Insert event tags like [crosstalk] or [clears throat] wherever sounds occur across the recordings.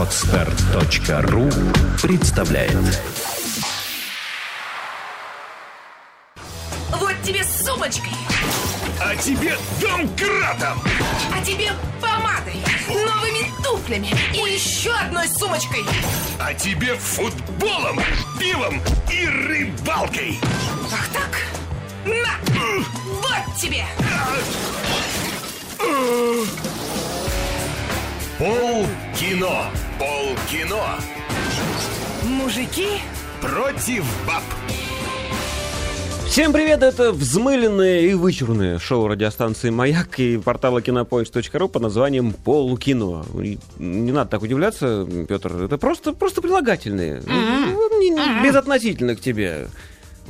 Отстар.ру представляет Вот тебе с сумочкой, А тебе домкратом! а тебе помадой, новыми туфлями и еще одной сумочкой. А тебе футболом, пивом и рыбалкой! Ах так? На! Вот тебе! Пол кино! Пол кино! Мужики, Против баб! Всем привет, это взмыленное и вычурное шоу радиостанции «Маяк» и портала кинопоиск.ру под названием «Полукино». И Не надо так удивляться, Петр, это просто, просто прилагательные, не- безотносительно к тебе.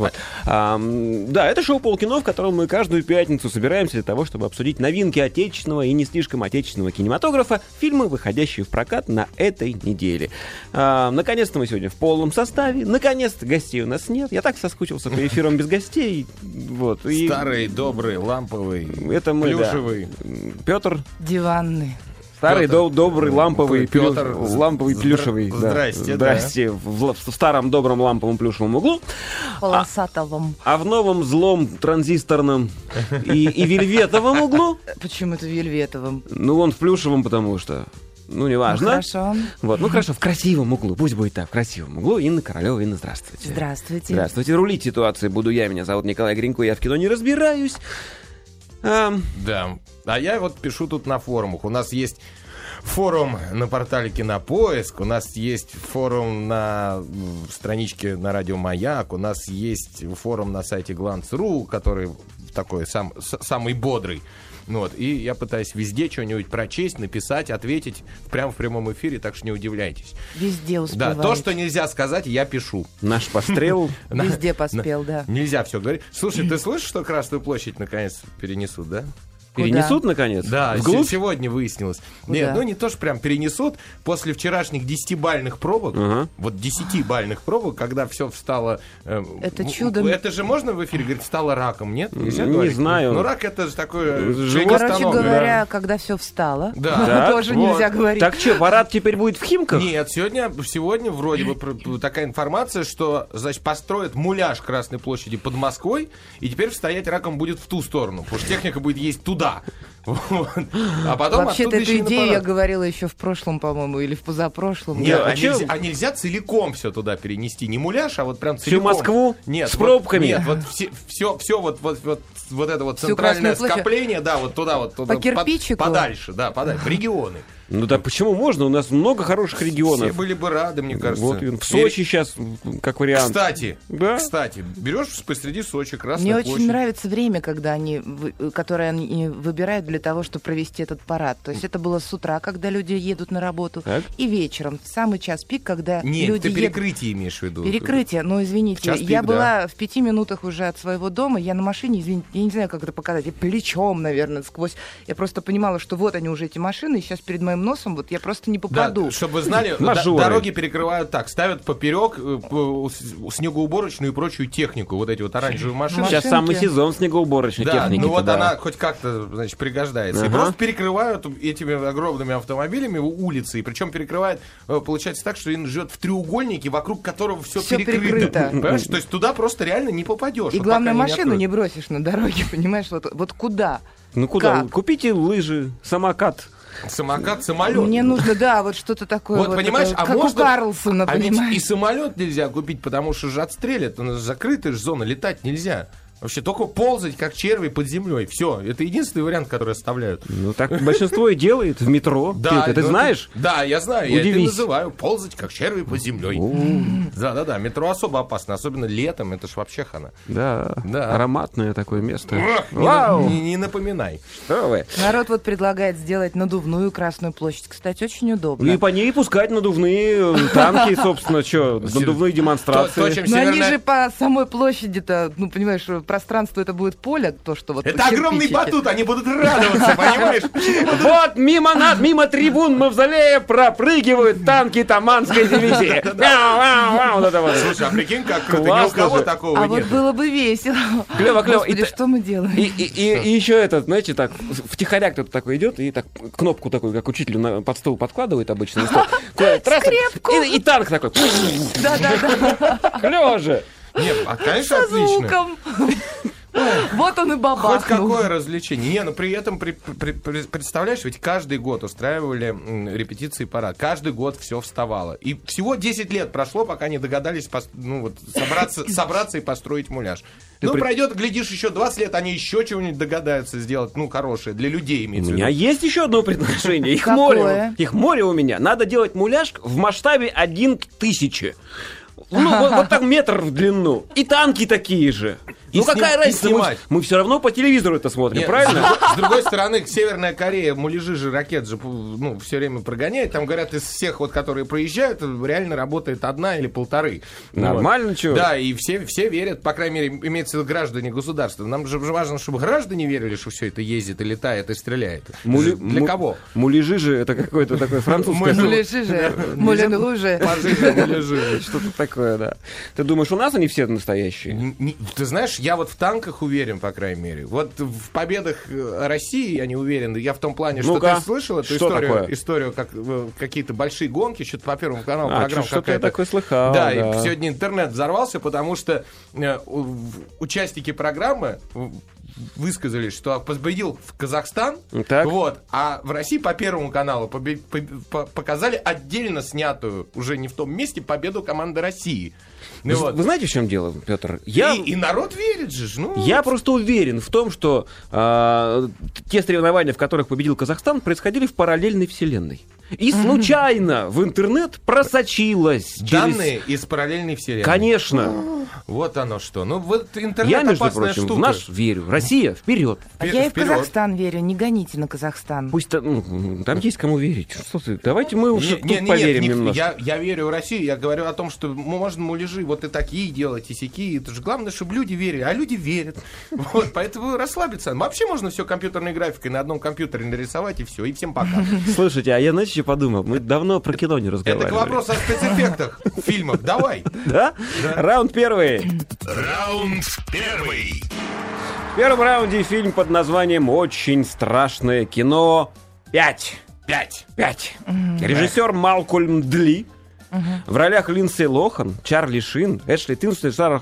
Вот. А, да, это шоу «Полкино», в котором мы каждую пятницу собираемся для того, чтобы обсудить новинки отечественного и не слишком отечественного кинематографа, фильмы, выходящие в прокат на этой неделе. А, наконец-то мы сегодня в полном составе, наконец-то гостей у нас нет. Я так соскучился по эфирам без гостей. Вот. И Старый, добрый, ламповый, это мы, да. плюшевый. Петр, Диванный. Старый, Пётр. до- добрый, ламповый, плю- Пётр. ламповый, Здра- плюшевый. да. здрасте, да. Здрасте. В, в старом, добром, ламповом, плюшевом углу. Полосатовом. А в новом злом транзисторном и, и вельветовом углу, Почему это вельветовым? ну он в плюшевом, потому что, ну неважно. Ну, хорошо. Вот, ну хорошо, в красивом углу, пусть будет так, в красивом углу. Инна Королева, Инна, здравствуйте. Здравствуйте. Здравствуйте, рулить ситуацией буду я, меня зовут Николай Гринько, я в кино не разбираюсь. Ам, Да. А я вот пишу тут на форумах. У нас есть форум на портале Кинопоиск, у нас есть форум на страничке на радио Маяк, у нас есть форум на сайте Glance.ru, который такой сам, самый бодрый. Ну Вот, и я пытаюсь везде что-нибудь прочесть, написать, ответить прямо в прямом эфире, так что не удивляйтесь. Везде Да, успеваешь. то, что нельзя сказать, я пишу. наш пострел. [laughs] Везде поспел, да. Нельзя все говорить. Слушай, ты слышишь, что Красную площадь наконец перенесут, да? Перенесут, наконец? Да, Вглубь? се- сегодня выяснилось. Куда? Нет, ну не то, что прям перенесут. После вчерашних 10-бальных пробок, Ага. вот 10-бальных пробок, когда все встало... э, Это чудом. Это же можно в эфире говорить, стало раком, нет? Нельзя Не говорить? знаю. Ну, рак это же такое... Живот- Короче говоря, когда все встало, Да. [laughs] Так, тоже вот. нельзя говорить. Так что, парад теперь будет в Химках? Нет, сегодня, сегодня вроде бы такая информация, что, значит, построят муляж Красной площади под Москвой, и теперь стоять раком будет в ту сторону, потому что техника будет есть туда. [laughs] Вот. А потом Вообще-то эту идею я говорила еще в прошлом, по-моему, или в позапрошлом. Нет, Да, а, а нельзя, а нельзя целиком все туда перенести, не муляж, а вот прям Всю целиком. Москву нет, с вот- пробками? нет, вот все, все, все вот, вот, вот, вот это вот Всю центральное скопление, да, вот туда вот. Туда, По кирпичику? под- подальше, да, подальше, в регионы. Ну да почему можно? У нас много хороших Все регионов. были бы рады, мне кажется. Вот и в Сочи сейчас, как вариант. Кстати, Да? кстати, берешь посреди Сочи Красную Мне площадь. очень нравится время, когда они, которое они выбирают для того, чтобы провести этот парад. То есть это было с утра, когда люди едут на работу, Так. и вечером, в самый час пик, когда Нет, люди ты едут. перекрытие имеешь в виду. Перекрытие, ну извините, Час я пик, была в пяти минутах уже от своего дома, я на машине, извините, я не знаю, как это показать, я плечом, наверное, сквозь. Я просто понимала, что вот они уже эти машины, и сейчас перед моим носом вот я просто не Да, попаду. чтобы вы знали, [laughs] дороги перекрывают так, ставят поперек э, снегоуборочную и прочую технику, вот эти вот оранжевые машины. Сейчас самый сезон снегоуборочной Да, техники. ну вот да. она хоть как-то, значит, пригождается. И просто перекрывают этими огромными автомобилями улицы. И причем перекрывает, э, получается так, что он живет в треугольнике, вокруг которого все, перекрыто. перекрыто. Понимаешь? То есть туда просто реально не попадешь. И вот главное, машину не бросишь на дороге, [laughs] понимаешь? Вот, вот куда? Ну куда? Как? Купите лыжи, самокат. Самокат, самолет. Мне нужно, да, вот что-то такое. Вот, понимаешь, это, а как можно... у Карлсона, а ведь понимаешь? и самолет нельзя купить, потому что же отстрелят. Закрытая же зона, летать нельзя. Вообще только ползать, как черви под землей. Все, это единственный вариант, который оставляют. Ну так большинство и делает в метро. [laughs] ты, ты ну, знаешь? Да, я знаю, я это Удивись. называю. Ползать, как черви под землей. Да-да-да, метро особо опасно, особенно летом, это ж вообще хана. Да, Да. ароматное такое место. Вау! не- не напоминай. Что вы? Народ вот предлагает сделать надувную Красную площадь. Кстати, очень удобно. И по ней пускать надувные э, танки, собственно, что, надувные демонстрации. Но они же по самой площади-то, ну, понимаешь, пространство это будет поле, то, что вот... Это огромный батут, они будут радоваться, [laughs] понимаешь? Вот мимо нас, мимо трибун Мавзолея пропрыгивают танки Таманской дивизии. Слушай, а прикинь, как круто, ни у кого такого А вот было бы весело. Клево, клево. Господи, что мы делаем? И, еще этот, знаете, так, втихаря кто-то такой идет и так кнопку такую, как учителю под стол подкладывает обычно. [laughs] Скрепку. И, и танк такой. Да-да-да, Клево же. Нет, а, конечно, со отлично. звуком. Вот он и Хоть бабахнул. какое развлечение. Не, ну при этом, при- при- при- представляешь, ведь каждый год устраивали репетиции парад. Каждый год все вставало. И всего 10 лет прошло, пока не догадались ну, вот, собраться, собраться и построить муляж. ну, при- пройдет, глядишь, еще 20 лет, они еще чего-нибудь догадаются сделать, ну, хорошее, для людей У имеется в меня виду. есть еще одно предложение. Их Какое? море. Их море у меня. Надо делать муляж в масштабе 1 к тысяче. Ну, вот, вот так [laughs] метр в длину. И танки такие же. И ну сни- какая разница? Мы, мы все равно по телевизору это смотрим, Нет, правильно? С другой, с другой стороны, Северная Корея, муляжи же ракет же ну, все время прогоняет. Там, говорят, из всех, вот, которые проезжают, реально работает одна или полторы. Нормально, вот. чего? Да, и все, все верят, по крайней мере, имеется в виду граждане государства. Нам же важно, чтобы граждане верили, что все это ездит и летает и стреляет. Мули- Для кого? Муляжи же это какое-то такое [laughs] французское слово. [laughs] Муляжи же. Пожиже муляжи. Что-то такое, да. Ты думаешь, у нас они все настоящие? Ты знаешь, я вот в танках уверен, по крайней мере. Вот в победах э, России я не уверен. Я в том плане, что Ну-ка, ты слышал эту что историю, такое? историю как э, какие-то большие гонки, что-то по первому каналу А, программа что-то я такое слыхал, Да, да. и сегодня интернет взорвался, потому что э, участники программы высказались, что победил в Казахстан, Так. вот, а в России по первому каналу побе- по- по- показали отдельно снятую, уже не в том месте, победу команды России. Ну Вы, вот. вы знаете, в чем дело, Петр? Я, И, и народ верит же, ну. я просто уверен в том, что а, те соревнования, в которых победил Казахстан, происходили в параллельной вселенной. И случайно в интернет просочилось через- Данные из параллельной вселенной. Конечно. Вот оно что. Ну, вот интернет Я, между опасная прочим, штука. в наш верю. Россия, вперед. А я и в. Казахстан верю, не гоните на Казахстан. Пусть та- ну, там есть кому верить. Что ты? Давайте мы уж Не- тут не- поверим нет, не- немножко. я, я верю в Россию, я говорю о том, что можно муляжи вот и такие делать, и сякие. Это же главное, чтобы люди верили. А люди верят. [laughs] Вот, поэтому расслабиться. Вообще можно все компьютерной графикой на одном компьютере нарисовать, и все, и всем пока. Слушайте, а я, знаете, что подумал? Мы давно про кино не Это разговаривали. к вопросу о спецэффектах фильмов. Давай. Да? Раунд первый. Раунд первый. В первом раунде фильм под названием «Очень страшное кино 5». Пять. 5. Режиссер Малкольм Дли. В ролях Линдси Лохан, Чарли Шин, Эшли Тинстон,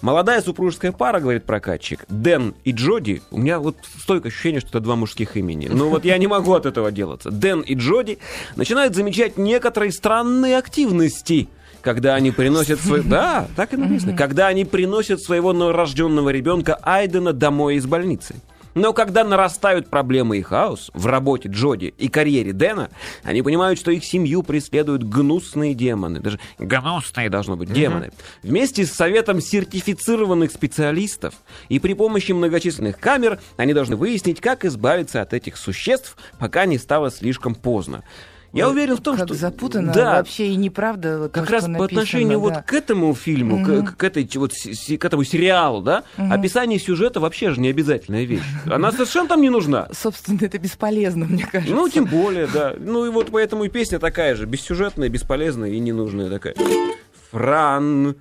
Молодая супружеская пара, говорит прокатчик, Дэн и Джоди. У меня вот стойкое ощущение, что это два мужских имени. Но вот я не могу от этого делаться. Дэн и Джоди начинают замечать некоторые странные активности когда они приносят свой... Да, так и написано. Когда они приносят своего новорожденного ребенка Айдена домой из больницы. Но когда нарастают проблемы и хаос в работе Джоди и карьере Дэна, они понимают, что их семью преследуют гнусные демоны. Даже гнусные должно быть демоны. Вместе с советом сертифицированных специалистов и при помощи многочисленных камер они должны выяснить, как избавиться от этих существ, пока не стало слишком поздно. Я уверен в том, Как что... запутано Да, вообще и неправда. вот как то, раз что по написано, отношению вот да. к этому фильму, к- к, к этой вот к этому сериалу, да, описание сюжета вообще же не обязательная вещь. Она совершенно там не нужна. [laughs] Собственно, это бесполезно, мне кажется. Ну, тем более, да. Ну и вот поэтому и песня такая же, бессюжетная, бесполезная и ненужная такая. Франшиза.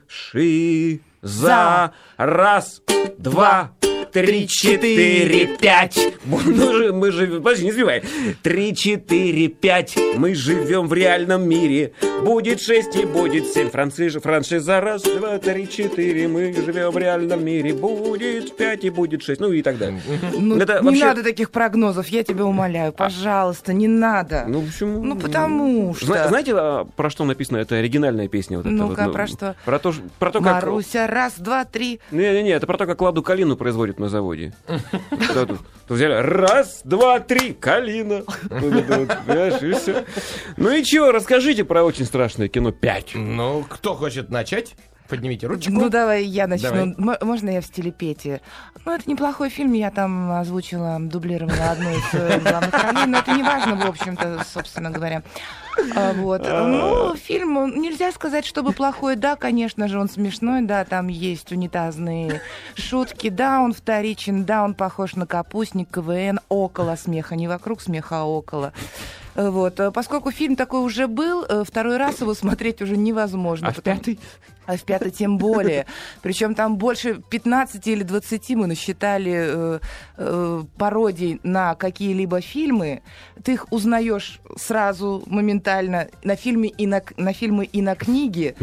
Раз, два, три, четыре, пять. Мы же, мы же, подожди, не сбивай. Три, четыре, пять. Мы живем в реальном мире. Будет шесть и будет семь. Франшиза, франшиза. Раз, два, три, четыре. Мы живем в реальном мире. Будет пять и будет шесть. Ну и так далее. Ну, Это не вообще- надо таких прогнозов, я тебя умоляю. Пожалуйста, не надо. Ну, почему? Ну, потому что... Зна- Знаете, а, про что написано? Это оригинальная песня. Вот эта Ну-ка, вот, про что? Про то, про то как... Маруся, раз, два, три. Не-не-не, это про то, как Ладу Калину производят на заводе. Тут- взяли раз, два, три, Калина. Ну и чего, расскажите про очень страшное кино 5. Ну, кто хочет начать? Поднимите ручку. Ну, давай я начну. Давай. Можно я в стиле Пети? Ну, это неплохой фильм, я там озвучила, дублировала одну из э, главных ролей, но это не важно, в общем-то, собственно говоря. А, Вот. Ну, фильм, нельзя сказать, чтобы плохой. Да, конечно же, он смешной, да, там есть унитазные шутки, да, он вторичен, да, он похож на капустник, КВН, около смеха, не вокруг смеха, а около. Э, Вот. Э, Поскольку фильм такой уже был, э, второй раз его смотреть уже невозможно. А в потому- пятый? а в пятый тем более. Причем там больше 15 или 20 мы насчитали э, э, пародий на какие-либо фильмы. Ты их узнаешь сразу, моментально, на, фильме и на, на фильмы и на книги.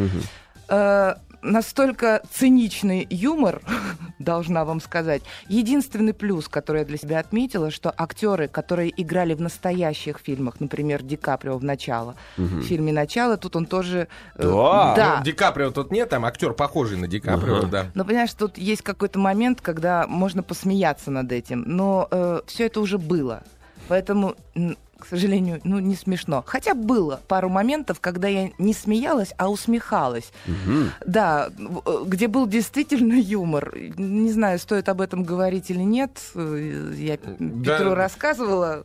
Э, настолько циничный юмор, [laughs] должна вам сказать. Единственный плюс, который я для себя отметила, что актеры, которые играли в настоящих фильмах, например, Ди Каприо в «Начало», в фильме «Начало», тут он тоже... э, Да. да, Ну, Ди Каприо тут нет, там актер похожий на Ди Каприо, Ага. да. но понимаешь, тут есть какой-то момент, когда можно посмеяться над этим, но все это уже было, поэтому, к сожалению, ну не смешно. Хотя было пару моментов, когда я не смеялась, а усмехалась. Да, в- э, где был действительно юмор. Не знаю, стоит об этом говорить или нет. Э, Я Да. Петру рассказывала.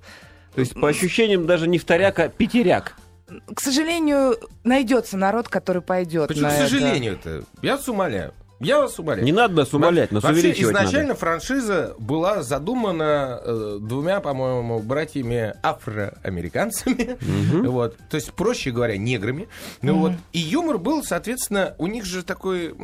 То есть, по ощущениям, даже не вторяк, а пятеряк. К сожалению, найдется народ, который пойдет. Почему, на к это. сожалению-то? Я вас умоляю. Я вас умоляю. Не надо нас умолять, нас Вообще, изначально надо. франшиза была задумана э, двумя, по-моему, братьями афроамериканцами, [laughs] вот, то есть, проще говоря, неграми. Ну, вот, и юмор был, соответственно, у них же такой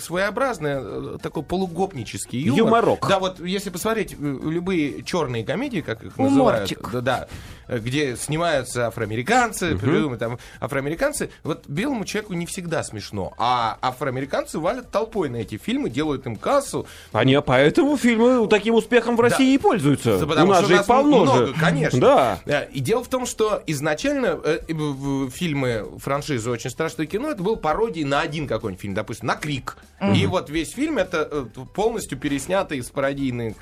своеобразный, э, такой полугопнический юмор. Юморок. Да, вот если посмотреть э, любые черные комедии, как их Уморчик. называют, да, да, где снимаются афроамериканцы, придумают там афроамериканцы, вот белому человеку не всегда смешно, а афроамериканцы валят толпой на эти фильмы, делают им кассу, Они поэтому фильмы таким успехом в России и пользуются. Да, потому у нас что же их полно много, же. конечно. Да. Э, И дело в том, что изначально э, э, фильмы франшизы «Очень страшное кино» это был пародией на один какой-нибудь фильм, допустим, на «Крик». И вот весь фильм это э, полностью переснятый с пародийным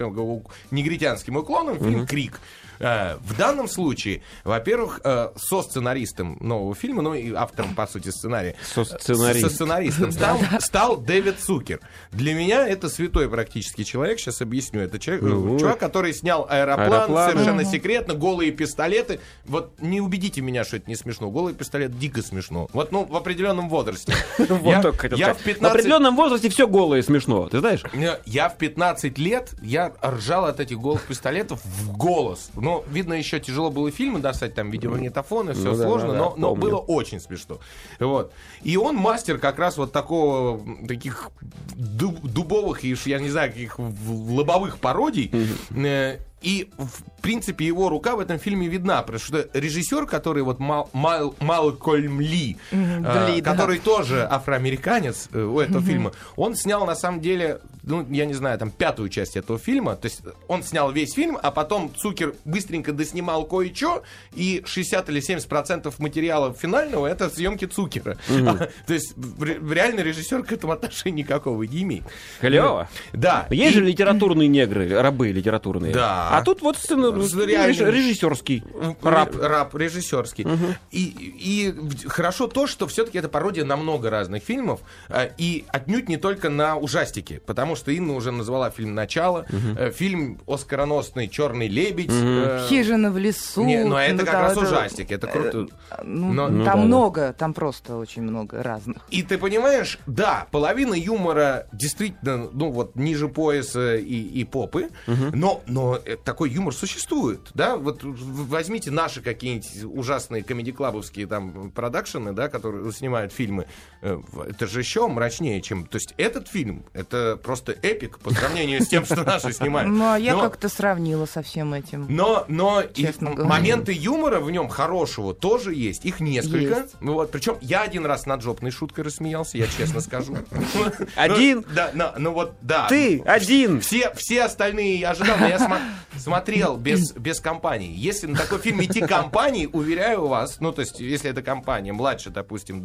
негритянским уклоном фильм «Крик». Э, В данном случае, во-первых, э, со сценаристом нового фильма, ну и автором, по сути, сценария, Со сценаристом. со сценаристом стал, стал Дэвид Цукер. Для меня это святой практически человек, сейчас объясню. Это человек, Ну, чувак, который снял аэроплан, Аэроплан. совершенно секретно, голые пистолеты. Вот не убедите меня, что это не смешно. Голый пистолет дико смешно. Вот, ну, в определенном возрасте. [laughs] Я- в В 15 определенном возрасте все голое смешно, ты знаешь? я- в 15 лет, я ржал от этих голых пистолетов в голос. Но, видно, еще тяжело было фильмы достать, там, видеомагнитофоны, все Ну да, сложно, да, да, но, но помню. было очень смешно. Вот. И он мастер как раз вот такого, таких дуб- дубовых и, я не знаю, каких лобовых пародий. Э, И, в принципе, его рука в этом фильме видна, потому что режиссер, который вот Мал, Мал- Малкольм Ли, э, Ли, да. который тоже афроамериканец э, у этого фильма, он снял на самом деле, ну, я не знаю, там пятую часть этого фильма. То есть он снял весь фильм, а потом Цукер быстренько доснимал кое-что, и 60 или 70 процентов материала финального это съемки Цукера. [laughs] То есть в- ре- реально режиссер к этому отношения никакого не имеет. Клево. Да. Есть И- же литературные негры, рабы литературные. Да. А тут вот сцена, Реально. реж- режиссерский раб. Раб, режиссерский. И, и в- хорошо то, что все-таки это пародия на много разных фильмов, э, и отнюдь не только на ужастики, потому что Инна уже назвала фильм «Начало», э, фильм оскароносный «Черный лебедь». э, Хижина в лесу. Не, но это ну как да, раз это- ужастик, это круто. Ну, Но- Ну там да, да. много, там просто очень много разных. И ты понимаешь, да, половина юмора действительно, ну вот, ниже пояса и, и попы, но, но э, такой юмор существует, да, вот возьмите наши какие-нибудь ужасные комедий-клабовские там продакшены, да, которые снимают фильмы, это же еще мрачнее, чем, то есть этот фильм, это просто эпик по сравнению с тем, что наши снимают. Ну, а я как-то сравнила со всем этим. но, но моменты юмора в нем хорошего тоже есть. Их несколько. Есть. Ну Вот, причем я один раз над жопной шуткой рассмеялся, я честно скажу. [laughs] Один? Ну, Да, ну, вот, да. Ты один! Все, все остальные я ожидал, но я смо- смотрел без, без компании. Если на такой фильм идти компании, уверяю вас, ну, то есть, если это компания младше, допустим,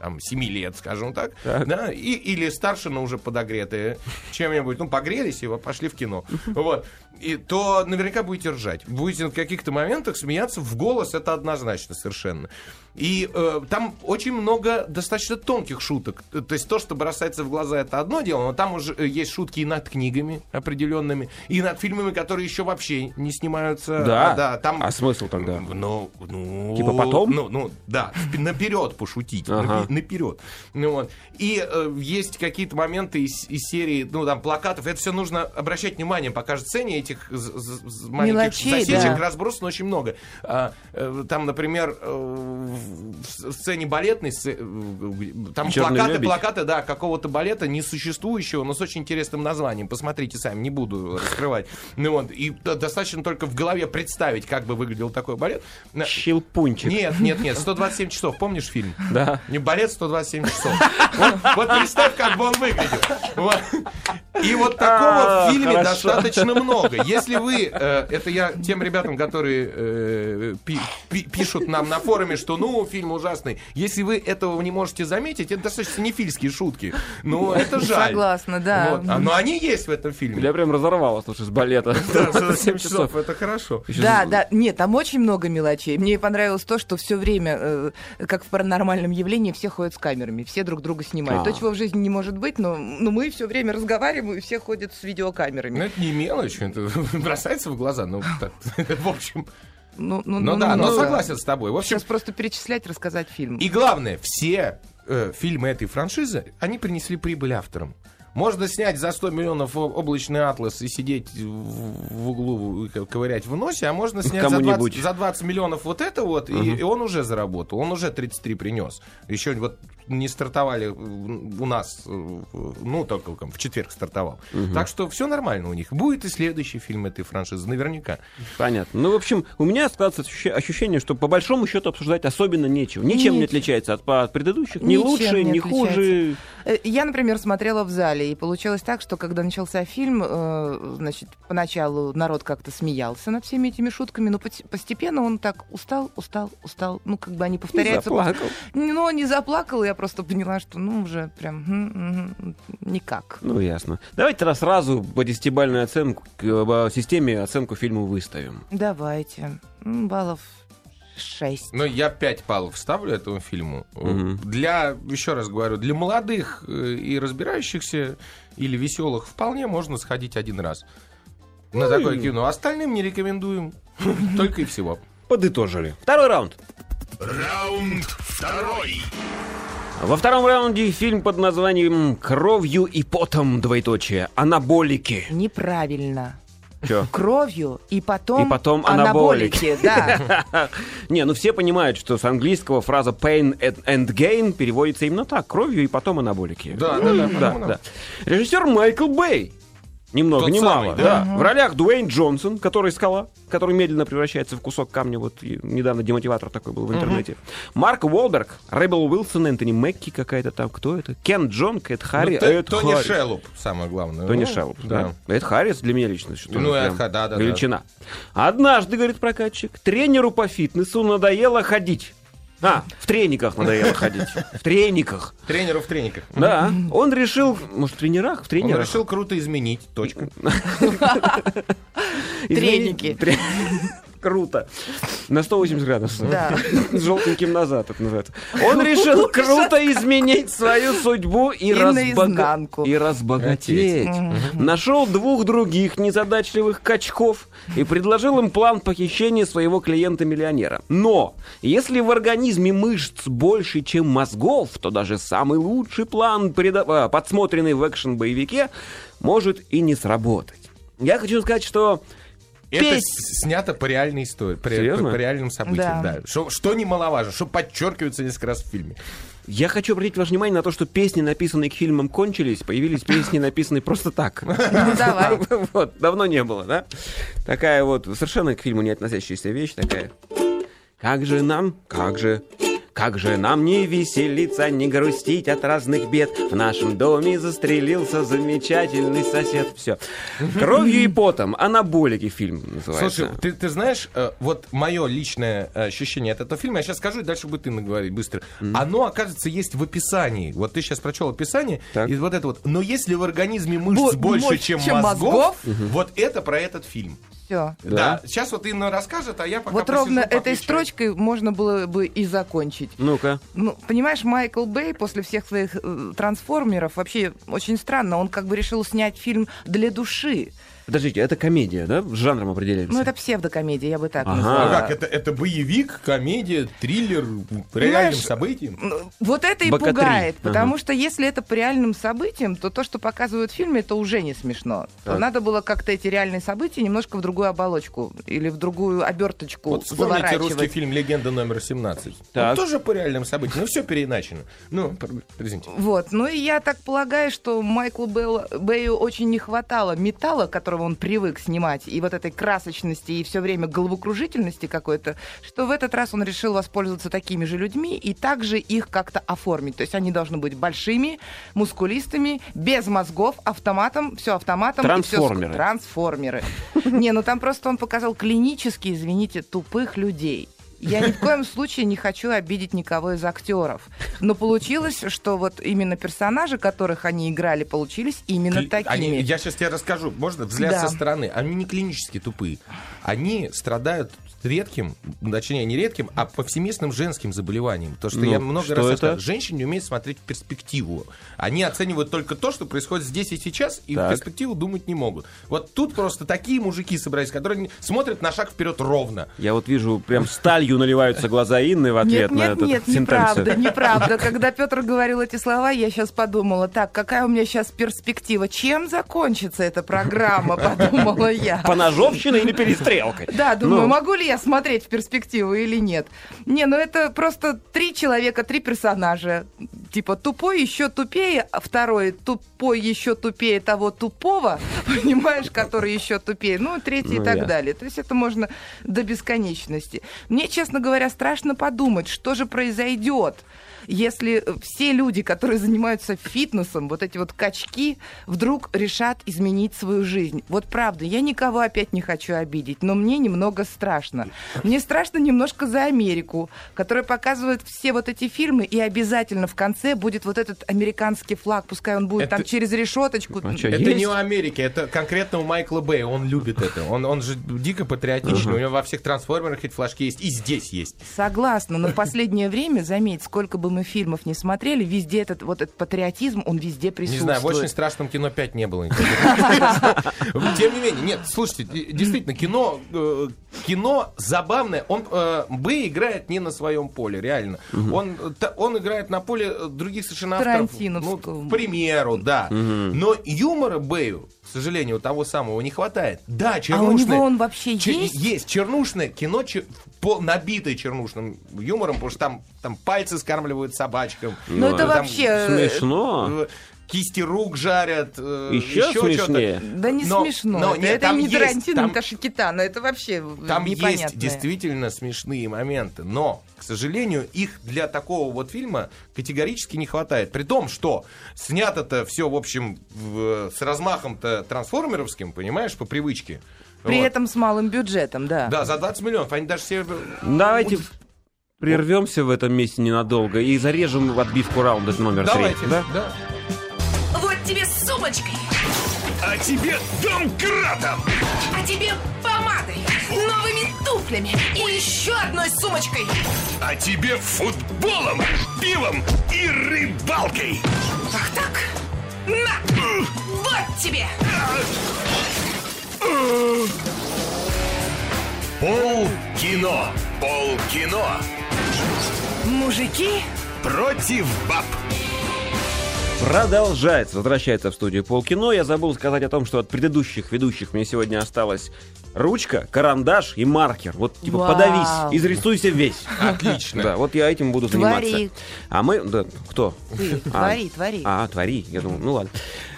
27 лет, скажем так, да, и, или старше, но уже подогретые чем-нибудь, ну, погрелись и вот пошли в кино. [laughs] Вот. И то наверняка будете ржать. Будете на каких-то моментах смеяться в голос, это однозначно совершенно. И э, там очень много достаточно тонких шуток. То есть то, что бросается в глаза, это одно дело, но там уже э, есть шутки и над книгами определенными, и над фильмами, которые еще вообще не снимаются. Да? А, да там, А смысл тогда? ну, ну, Типа потом? Ну, ну да, наперед пошутить, Ага. напе- наперед. Ну, вот. И э, есть какие-то моменты из, из серии, ну, там, плакатов. Это все нужно обращать внимание по каждой сцене этих маленьких Мелочей, засечек да. разбросано очень много. А, э, там, например, э, в сцене балетной, э, там «Чёрный плакаты, лебедь». плакаты, да, какого-то балета несуществующего, но с очень интересным названием. Посмотрите сами, не буду раскрывать. Ну вот, и достаточно только в голове представить, как бы выглядел такой балет. Щелпунчик. Нет, нет, нет, 127 часов, помнишь фильм? Да. Не балет 127 часов. Вот, представь, как бы он выглядел. И вот такого А, в фильме хорошо. достаточно много. Если вы, э, это я тем ребятам, которые э, пи- пи- пишут нам на форуме, что ну, фильм ужасный, если вы этого не можете заметить, это достаточно нефильские шутки. Ну, это жаль. Согласна, да. Вот. А, но они есть в этом фильме. Я прям разорвала, слушай, с балета. Да, 47 [laughs] часов, это хорошо. Да, да, нет, там очень много мелочей. Мне понравилось то, что все время, э, как в паранормальном явлении, все ходят с камерами, все друг друга снимают. А. То, чего в жизни не может быть, но, но мы все время разговариваем, и все ходят с Ну, видеокамерами. это не мелочь, это [laughs] бросается в глаза. Ну, [laughs] так, в общем, Ну, ну, Ну да, но ну, согласен с тобой. В общем, Сейчас просто перечислять, рассказать фильм. и главное, все э, фильмы этой франшизы, они принесли прибыль авторам. Можно снять за 100 миллионов облачный атлас и сидеть в, углу ковырять в носе, а можно снять за Кому-нибудь. 20, за 20 миллионов вот это вот, и, и он уже заработал, он уже 33 принес. Еще вот не стартовали в- у нас, э, ну, только в четверг стартовал. Так что все нормально у них. Будет и следующий фильм этой франшизы, наверняка. Понятно. Ну, в общем, у меня складывается ощущ- ощущение, что по большому счету обсуждать особенно нечего. Ничем не Нечего. отличается от, от предыдущих. Ни Ничем лучше, не ни отличается. хуже. Э, Я, например, смотрела в зале, и получилось так, что когда начался фильм, э, значит, поначалу народ как-то смеялся над всеми этими шутками, но постепенно он так устал, устал, устал. Ну, как бы они повторяются. заплакал. Ну, не заплакал, я просто поняла, что, ну, уже прям м, м, никак. Ну, ясно. Давайте тогда сразу по десятибальной оценку, к- по системе оценку фильму выставим. Давайте. М, Баллов 6. Ну, я 5 баллов ставлю этому фильму. Мгм. Для, еще раз говорю, для молодых э, и разбирающихся или веселых вполне можно сходить один раз на такое кино. Остальным не рекомендуем. [laughs] Только и всего. Подытожили. Второй раунд. Раунд второй. Во втором раунде фильм под названием «Кровью и потом, двоеточие, анаболики». Неправильно. Чё? Кровью и потом, И потом анаболики. Да. [laughs] Не, ну все понимают, что с английского фраза pain and- gain переводится именно так. Кровью и потом анаболики. Да, да, да. Режиссер Майкл Бэй. Ни много, Тот ни самый, мало. да? Да. В ролях Дуэйн Джонсон, который скала, который медленно превращается в кусок камня. Вот недавно демотиватор такой был в интернете. Марк Уолберг, Ребел Уилсон, Энтони Мэкки какая-то там. Кто это? Кен Джонг, Кэт Харри. Ну, Эд Тони Харрис. Шалуб, самое главное. Тони Ну, Шеллуп, Да. да. Эд Харрис для меня лично. что Ну, Эд да, да, да. Величина. Однажды, говорит прокатчик, тренеру по фитнесу надоело ходить. А, в трениках надоело ходить. В трениках. Тренеру в трениках. Да. Он решил, может, в тренерах? В Он тренерах. решил круто изменить. Точка. [laughs] Треники. Круто. На 180 градусов. Да. С желтеньким назад это называется. Он решил круто изменить свою судьбу и, И разбога- и разбогатеть. Нашел двух других незадачливых качков и предложил им план похищения своего клиента-миллионера. Но если в организме мышц больше, чем мозгов, то даже самый лучший план, преда- а, подсмотренный в экшен-боевике, может и не сработать. Я хочу сказать, что Это снято по реальной истории, по, Серьезно? по реальным событиям. Да. Да. Что, что немаловажно, что подчеркивается несколько раз в фильме. Я хочу обратить ваше внимание на то, что песни, написанные к фильмам, кончились, появились песни, написанные просто так. [laughs] Ну, давай. [laughs] Вот, давно не было, да? Такая вот совершенно к фильму не относящаяся вещь такая. Как же нам, как же, Как же нам не веселиться, не грустить от разных бед. В нашем доме застрелился замечательный сосед. Все. Кровью и потом. Анаболики фильм называется. Слушай, ты, ты знаешь, э, вот мое личное э, ощущение от этого фильма, я сейчас скажу, и дальше будет ты наговорить быстро. Оно, оказывается, есть в описании. Вот ты сейчас прочел описание, Так. и вот это вот. Но если в организме мышц Бо- больше, чем, чем мозгов, мозгов? вот это про этот фильм. Все. Да. Сейчас вот Инна расскажет, а я пока Вот посижу, ровно этой попью чай. строчкой можно было бы и закончить. Ну-ка. Ну, понимаешь, Майкл Бэй после всех своих э, трансформеров вообще очень странно. Он как бы решил снять фильм для души. Подождите, это комедия, да? С жанром определяется? Ну, это псевдокомедия, я бы так Ага. назвала. А как? Это, это боевик, комедия, триллер, по реальным Понимаешь, событиям? Ну, Вот это и Бока пугает, Ага. потому что если это по реальным событиям, то то, что показывают в фильме, это уже не смешно. Так. Надо было как-то эти реальные события немножко в другую оболочку или в другую оберточку Вот вспомните заворачивать. русский фильм «Легенда номер 17». Так. Вот тоже по реальным событиям, но все переиначено. Ну, извините. Вот, ну и я так полагаю, что Майклу Бэю очень не хватало металла, которого он привык снимать, и вот этой красочности, и все время головокружительности какой-то, что в этот раз он решил воспользоваться такими же людьми и также их как-то оформить. То есть они должны быть большими, мускулистыми, без мозгов, автоматом, все автоматом. Трансформеры. Трансформеры. Не, ну там просто он показал клинически, извините, тупых людей. Я ни в коем случае не хочу обидеть никого из актеров. Но получилось, что вот именно персонажи, которых они играли, получились именно Кли- такими. они- я сейчас тебе расскажу, можно взгляд Да. со стороны. Они не клинически тупые. Они страдают редким, точнее не редким, а повсеместным женским заболеванием. То, что Ну, я много что раз это? Женщины не умеют смотреть в перспективу. Они оценивают только то, что происходит здесь и сейчас, и Так. в перспективу думать не могут. Вот тут просто такие мужики собрались, которые смотрят на шаг вперед ровно. Я вот вижу, прям сталью наливаются глаза Инны в ответ Нет, на нет, эту нет, сентенцию. неправда, неправда. [laughs] Когда Петр говорил эти слова, я сейчас подумала, так, какая у меня сейчас перспектива? Чем закончится эта программа, [laughs] подумала я. Поножовщина или перестрелкой? Да, думаю, Ну. могу ли я смотреть в перспективу или нет. Не, ну это просто три человека, три персонажа. Типа тупой еще тупее, а второй тупой еще тупее того тупого, [laughs] понимаешь, который еще тупее. Ну, третий Ну, и так далее. То есть это можно до бесконечности. Мне, честно говоря, страшно подумать, что же произойдет, если все люди, которые занимаются фитнесом, вот эти вот качки, вдруг решат изменить свою жизнь. Вот правда, я никого опять не хочу обидеть, но мне немного страшно. Мне страшно немножко за Америку, которая показывает все вот эти фильмы, и обязательно в конце будет вот этот американский флаг, пускай он будет Это- там через решеточку. А чё, Это есть? не у Америки, это конкретно у Майкла Бэя. Он любит это. Он, он же дико патриотичный. У него во всех трансформерах эти флажки есть. И здесь есть. Согласна, но в последнее время, заметь, сколько бы мы фильмов не смотрели, везде этот вот этот патриотизм, он везде Не присутствует. знаю, в очень страшном кино 5 не было. [laughs] Тем не менее, нет, слушайте, действительно, кино, э, кино забавное. Он э, Бэй играет не на своем поле, реально. Он, он играет на поле других совершенно авторов. Ну, к примеру, да. Но юмора Бэю, к сожалению, того самого не хватает. Да, А у него он вообще Чер- есть? Есть чернушное кино, чер- по- набитое чернушным юмором, потому что там, там пальцы скармливают собачкам. Ну, это Там, вообще, э, Смешно. Кисти рук жарят. э, Еще что-то. смешнее. Да не Но- смешно. но это нет, это там не есть, Тарантино, там- не Кашикитана. Это вообще Там непонятное. есть действительно смешные моменты, но, к сожалению, их для такого вот фильма категорически не хватает. При том, что снято-то все, в общем, в- с размахом-то трансформеровским, понимаешь, по привычке. При Вот. этом с малым бюджетом, да. Да, за 20 миллионов. Они даже все... Давайте прервемся в этом месте ненадолго и зарежем отбивку раунда номер Давайте. Да? да. Тебе сумочкой, А тебе домкратом! а тебе помадой, новыми туфлями и еще одной сумочкой. А тебе футболом, пивом и рыбалкой! Ах так? На! Вот тебе! Пол кино! Пол кино! Мужики, Против баб! Продолжается, возвращается в студию Полкино. Я забыл сказать о том, что от предыдущих ведущих мне сегодня осталась ручка, карандаш и маркер. Вот типа Вау. подавись, изрисуйся весь. Отлично. Да, вот я этим буду Твори. заниматься. А мы, да, кто? Ты, А, твори, твори. А, твори. Я думаю, ну ладно.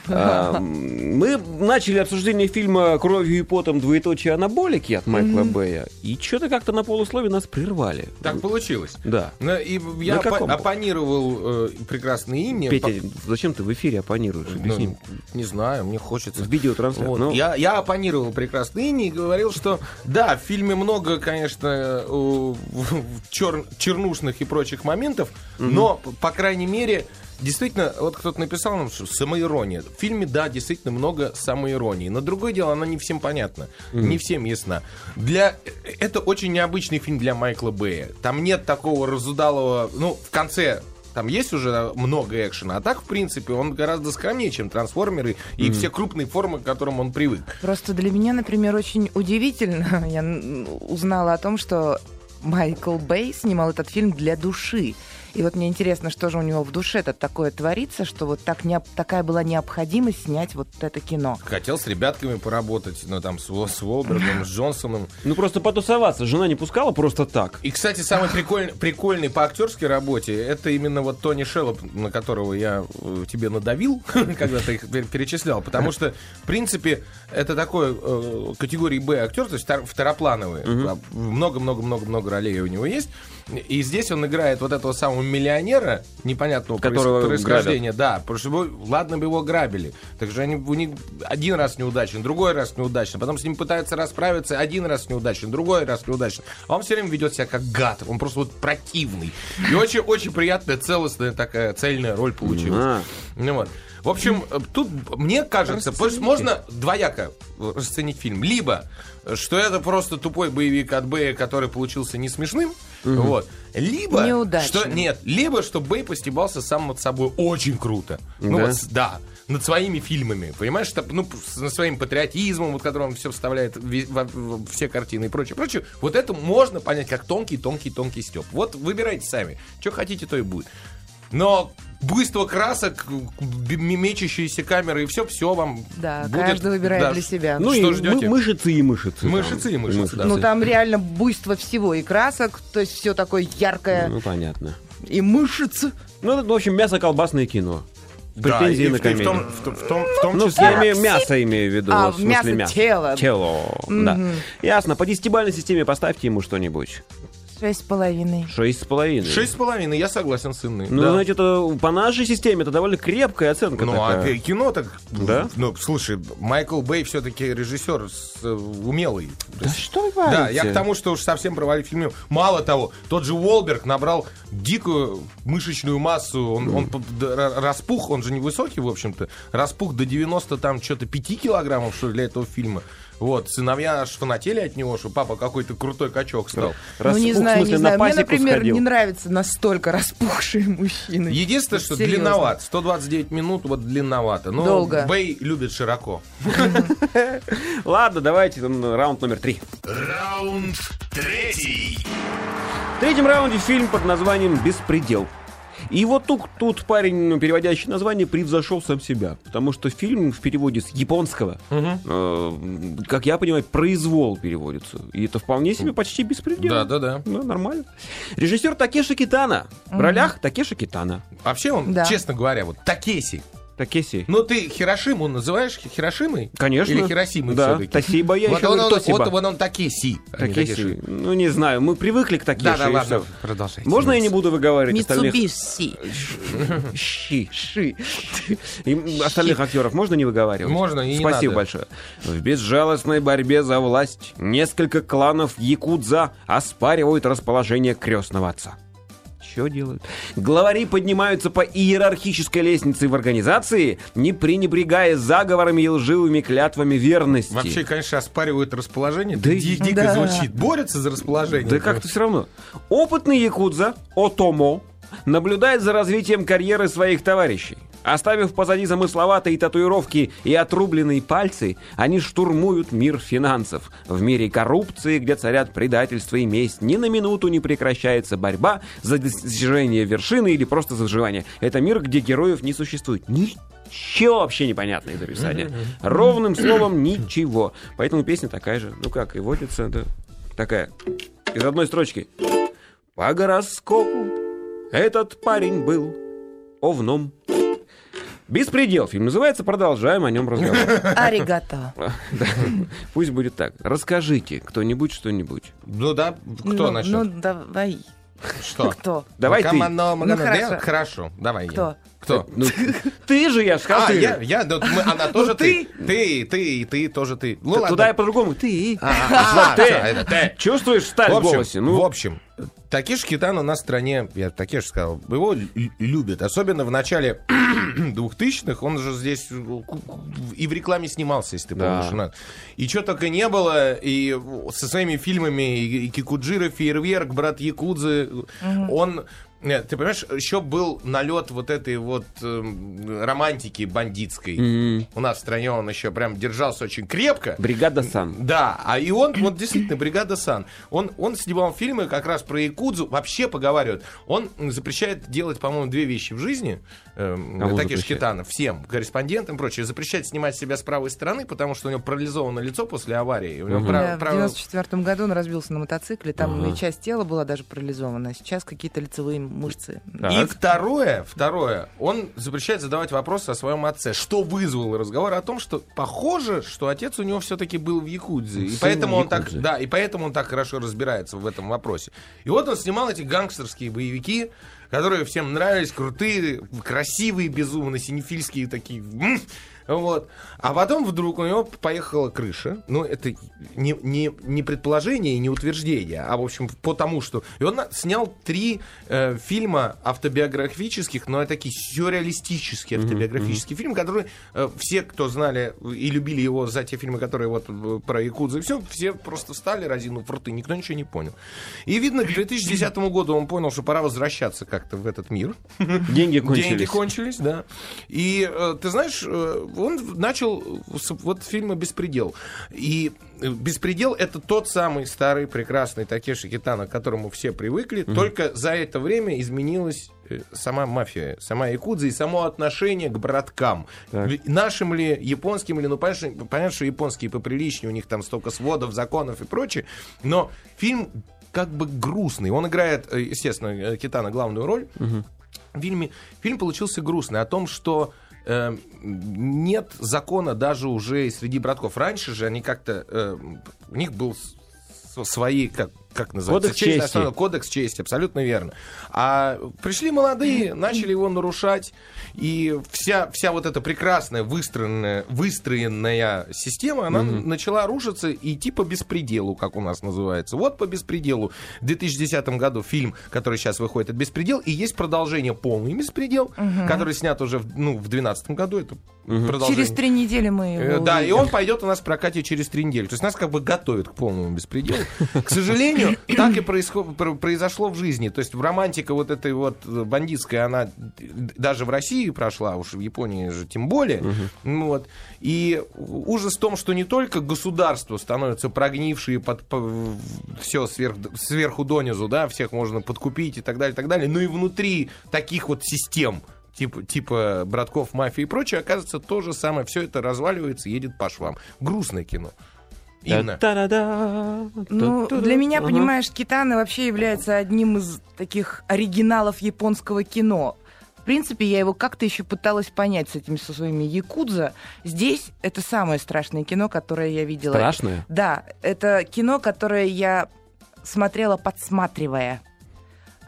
Мы начали обсуждение фильма «Кровью и потом двоеточие анаболики» от Майкла Бэя, и что-то как-то на полуслове нас прервали. Так получилось. Да. Ну, и я оппонировал э, прекрасной Инне. Петя, зачем ты в эфире оппонируешь? Объясни. ну, не знаю, мне хочется. В видеотрансляции. Ну, Я, оппонировал прекрасной Инне и говорил, что да, в фильме много, конечно, чер- чернушных и прочих моментов, но, по крайней мере, Действительно, вот кто-то написал нам, что самоирония. В фильме, да, действительно много самоиронии. Но другое дело, она не всем понятна. Не всем ясна. Для... Это очень необычный фильм для Майкла Бэя. Там нет такого разудалого... Ну, в конце там есть уже много экшена, а так, в принципе, он гораздо скромнее, чем трансформеры и все крупные формы, к которым он привык. Просто для меня, например, очень удивительно. [laughs] Я узнала о том, что Майкл Бэй снимал этот фильм для души. И вот мне интересно, что же у него в душе-то такое творится, что вот так необ- такая была необходимость снять вот это кино. Хотел с ребятками поработать, ну, там, с, с Уолбергом, с Джонсоном. ну просто потусоваться. Жена не пускала просто так. И, кстати, самый прикольный, прикольный по актерской работе это именно вот Тони Шеллоп, на которого я э, тебе надавил, [laughs] когда ты их пер- перечислял. Потому что, в принципе, это такой э, категории Б актер, то есть втор- второплановый. А, Много-много-много-много ролей у него есть. И здесь он играет вот этого самого миллионера, непонятного Которого проис- происхождения. Да, потому что его- ладно бы его грабили. Так же они, у них один раз неудачен, другой раз неудачно. Потом с ним пытаются расправиться, один раз неудачен, другой раз неудачно. А он все время ведет себя как гад. Он просто вот противный. И очень-очень приятная, целостная такая цельная роль получилась. Ну вот. В общем, тут, мне кажется, можно двояко э, расценить фильм. Либо, что это просто тупой боевик от Бэя, который получился не смешным, вот. Либо, что нет, либо, что Бэй постебался сам над собой очень круто. Ну Да? вот, с- да, над своими фильмами, понимаешь, что, ну, над своим патриотизмом, вот, который он все вставляет в, во- в все картины и прочее, прочее. Вот это можно понять как тонкий, тонкий, тонкий степ. Вот выбирайте сами, что хотите, то и будет. Но буйство красок, мечущиеся камеры и все, все вам Да, будет. каждый выбирает Да, для себя. Ну Что и ждете? мы- мышицы и мышицы. там. Мышицы и мышицы, да. Ну там реально буйство всего и красок, то есть все такое яркое Ну, понятно. и мышцы. Ну, это, в общем, мясо-колбасное кино. Да, Претензии и на и в комедию. том, в, том- в том, в том Ну, числе... я имею мясо, имею в виду. А, в смысле мясо, тело. Тело, да. Ясно. По десятибалльной системе поставьте ему что-нибудь. Шесть с половиной. Шесть с половиной. Шесть с половиной, я согласен с Инной. Ну, Да. значит, это по нашей системе это довольно крепкая оценка Ну, а такая. к- кино так... Да? Ну, слушай, Майкл Бэй все-таки режиссер с, э, умелый. Да есть- что вы Да, говорите? я к тому, что уж совсем провалив фильм. Мало того, тот же Уолберг набрал дикую мышечную массу. Он, он распух, он же невысокий, в общем-то. Распух до 90 там что-то 5 килограммов, что ли, для этого фильма. Вот, сыновья аж фанатели от него, что папа какой-то крутой качок стал. ну, не Распух, в знаю, смысле, не знаю. на Мне, например, сходил. не нравятся настолько распухшие мужчины. Единственное, что Серьезно. длинноват. 129 минут, вот длинновато. Но Долго. Бэй любит широко. [laughs] Ладно, давайте там, раунд номер три. Раунд третий. В третьем раунде фильм под названием «Беспредел». И вот тут, тут парень, ну, переводящий название, превзошел сам себя. Потому что фильм в переводе с японского, э, как я понимаю, произвол переводится. И это вполне себе почти беспредел. Да, да, да. Ну, нормально. Режиссер Такеши Китана. В ролях Такеши Китана. Вообще он, Да. честно говоря, вот Такеси. Такеси. Ну, ты Хирошиму называешь Хи- Хирошимой? Конечно. Или Хиросимой Да, все-таки? Тосиба, я вот еще он, говорю он, вот, вот он Такеси. а Такеси. Ну, не знаю, мы привыкли к Такеши. Да, да, ладно, продолжайте. Можно я не буду выговаривать остальных? Митсубиши. Щи. Ши. И остальных актеров можно не выговаривать? Можно, и не Спасибо надо. большое. В безжалостной борьбе за власть несколько кланов Якудза оспаривают расположение крестного отца. Что делают? Главари поднимаются по иерархической лестнице в организации, не пренебрегая заговорами и лживыми клятвами верности. Вообще, конечно, оспаривают расположение. Да Да и- дико Да. звучит. Борются за расположение. Да как-то все равно. Опытный якудза Отомо наблюдает за развитием карьеры своих товарищей. Оставив позади замысловатые татуировки и отрубленные пальцы, они штурмуют мир финансов. В мире коррупции, где царят предательство и месть, ни на минуту не прекращается борьба за достижение вершины или просто за выживание. Это мир, где героев не существует. Ничего вообще непонятно из описания. Ровным словом ничего. Поэтому песня такая же. Ну как, и водится, да. Такая. Из одной строчки. По гороскопу этот парень был овном. Беспредел фильм называется, продолжаем о нем разговор. [laughs] Аригато. Пусть будет так. Расскажите кто-нибудь что-нибудь. Ну да, кто ну, начнет? Ну, давай. Что? Кто? Давай ты. Ну, хорошо. Я- Хорошо, давай. я. Кто? Кто? Ну, [laughs] ты же, я сказал, А, ты я, я, да, мы- она тоже Ну, ты. Ты, ты, ты, тоже ты. Ну, ладно. Туда я по-другому. Ты. А, [laughs] ты. всё, это ты. Чувствуешь сталь В голосе? в Ну, общем, Такиш Китан у нас в стране, я Такиш сказал, его лю- любят. Особенно в начале [clears throat] 2000-х, он же здесь и в рекламе снимался, если ты Да. помнишь. И что только не было, и со своими фильмами, и, и Кикуджира, Фейерверк, Брат Якудзы, он... Нет, ты понимаешь, еще был налет вот этой вот эм, романтики бандитской. Мгм. У нас в стране он еще прям держался очень крепко. бригада Сан. Да, а и он, вот действительно, бригада Сан. Он, он снимал фильмы как раз про Якудзу, вообще поговаривают. Он запрещает делать, по-моему, две вещи в жизни. Таких запрещает? Китана, всем корреспондентам и прочее. Запрещает снимать себя с правой стороны, потому что у него парализовано лицо после аварии. У него Мгм. прав- Да, в прав- 94 году он разбился на мотоцикле, там Ага. и часть тела была даже парализована, а сейчас какие-то лицевые мышцы. Так. И второе, второе, он запрещает задавать вопросы о своем отце, что вызвало разговор о том, что похоже, что отец у него все-таки был в Якудзе, и поэтому он так, да, и поэтому он так хорошо разбирается в этом вопросе. И вот он снимал эти гангстерские боевики, которые всем нравились, крутые, красивые, безумно синефильские такие. Вот. А потом вдруг у него поехала крыша. Ну, это не, не, не предположение и не утверждение, а, в общем, потому что... И он снял три э, фильма автобиографических, но это такие сюрреалистические автобиографические фильмы, которые э, все, кто знали и любили его за те фильмы, которые вот э, про Якудзу и все, все просто встали, разинув рты, никто ничего не понял. И, видно, к 2010 году он понял, что пора возвращаться как-то в этот мир. Деньги кончились. Деньги кончились, да. И э, ты знаешь, э, он начал вот фильма «Беспредел». И э, «Беспредел» — это тот самый старый прекрасный Такеши Китано, к которому все привыкли. Только за это время изменилась э, сама мафия, сама Якудза и само отношение к браткам. Так. Нашим ли, японским ли, ну, понятно, понятно, что японские поприличнее, у них там столько сводов, законов и прочее, но фильм как бы грустный. Он играет, э, естественно, Китана главную роль. В фильме, фильм получился грустный о том, что э, нет закона даже уже и среди братков. Раньше же они как-то... э, у них был свои, как, как называется? Кодекс чести. основной кодекс чести, абсолютно верно. А пришли молодые, начали его нарушать, и вся, вся вот эта прекрасная выстроенная, выстроенная система, она начала рушиться и идти по беспределу, как у нас называется. Вот по беспределу. В 2010 году фильм, который сейчас выходит, это «Беспредел», и есть продолжение «Полный беспредел», который снят уже в, ну, в 2012 году. Это продолжение. Через три недели мы его Э, Да, и увидим. он пойдет у нас в прокате через три недели. То есть нас как бы готовят к полному беспределу. К сожалению, так и происход- произошло в жизни. То есть в романтика вот этой вот э, бандитская, она д- даже в России прошла, уж в Японии же тем более. Ну Вот. И ужас в том, что не только государство становится прогнившие под все сверх, сверху донизу, да, всех можно подкупить и так далее, и так далее, но и внутри таких вот систем, типа, типа братков, мафии и прочее, оказывается, то же самое. Все это разваливается, едет по швам. Грустное кино. Инна. Та-та-да. Ну, для меня, Ага. понимаешь, Китана вообще является одним из таких оригиналов японского кино. В принципе, я его как-то еще пыталась понять с этими со своими якудза. Здесь это самое страшное кино, которое я видела. Страшное? Да, это кино, которое я смотрела, подсматривая.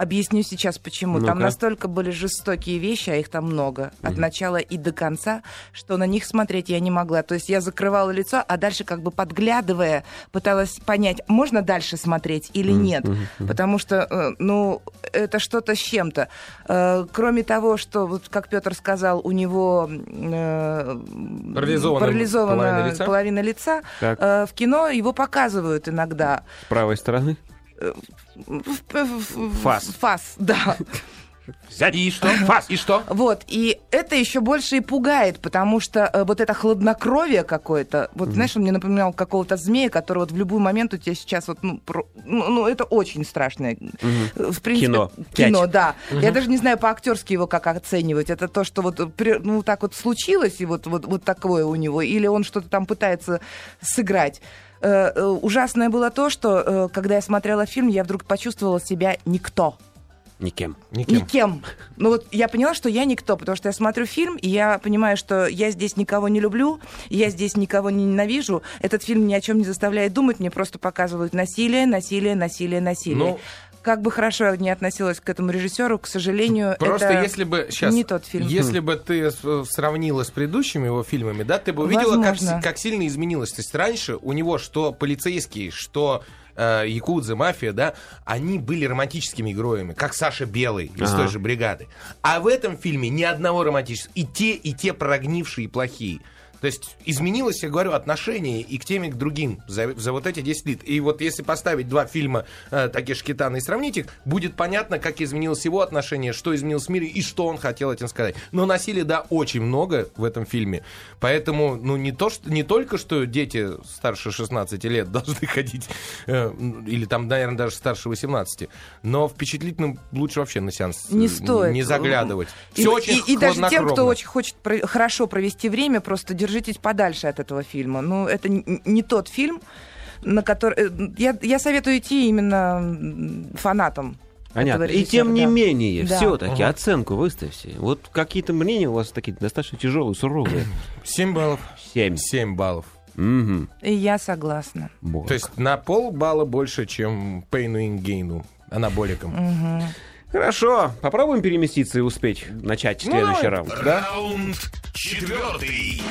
Объясню сейчас почему. Там Ну-ка. настолько были жестокие вещи, а их там много, от начала и до конца, что на них смотреть я не могла. То есть я закрывала лицо, а дальше как бы подглядывая, пыталась понять, можно дальше смотреть или нет. Потому что, э, ну, это что-то с чем-то. Э, Кроме того, что, вот как Петр сказал, у него э, Парализована парализована половина лица. половина лица, Так. в кино его показывают иногда. С правой стороны. Фас. Фас, [laughs] да. И что? Фас, и что? Вот, и это еще больше и пугает, потому что э, вот это хладнокровие какое-то, вот знаешь, он мне напоминал какого-то змея, который вот в любой момент у тебя сейчас вот, ну, про- ну, ну, это очень страшное. Э, В принципе, Кино. Кино, Пять. да. Я даже не знаю по-актерски его как оценивать. Это то, что вот, ну, так вот случилось, и вот, вот, вот такое у него, или он что-то там пытается сыграть. Э, э, Ужасное было то, что, когда я смотрела фильм, я вдруг почувствовала себя никто. Никем. Никем. Никем. Ну вот я поняла, что я никто, потому что я смотрю фильм, и я понимаю, что я здесь никого не люблю, я здесь никого не ненавижу. Этот фильм ни о чем не заставляет думать, мне просто показывают насилие, насилие, насилие, насилие. Ну, как бы хорошо я не относилась к этому режиссеру, к сожалению, Просто это если бы сейчас, не тот фильм. если бы ты сравнила с предыдущими его фильмами, да, ты бы увидела, как, Возможно. как сильно изменилось. То есть раньше у него что полицейские, что э, якудзы, мафия, да, они были романтическими героями, как Саша Белый из Ага. той же бригады. А в этом фильме ни одного романтического. И те, и те прогнившие и плохие. То есть изменилось, я говорю, отношение и к тем, и к другим за, за вот эти 10 лет. И вот если поставить два фильма э, Такеши Китана и сравнить их, будет понятно, как изменилось его отношение, что изменилось в мире и что он хотел этим сказать. Но насилия, да, очень много в этом фильме. Поэтому, ну, не, то, что, не только, что дети старше 16 лет [laughs] должны ходить, э, или там, наверное, даже старше 18, но впечатлительным лучше вообще на сеанс э, Не стоит. не заглядывать. И, Все очень и- и даже тем, кто очень хочет про- хорошо провести время, просто держитесь подальше от этого фильма. Ну, это не тот фильм, на который... э, Я, я советую идти именно фанатам. Понятно. И тем не да. менее, Да. все-таки оценку выставьте. Вот какие-то мнения у вас такие достаточно тяжелые, суровые. [clears throat] 7 баллов. Семь. 7 баллов. И я согласна. Вот. То есть на пол балла больше, чем Пейну Ингейну, анаболиком. Хорошо, попробуем переместиться и успеть начать Ну, следующий давай. раунд. Да? Раунд четвертый.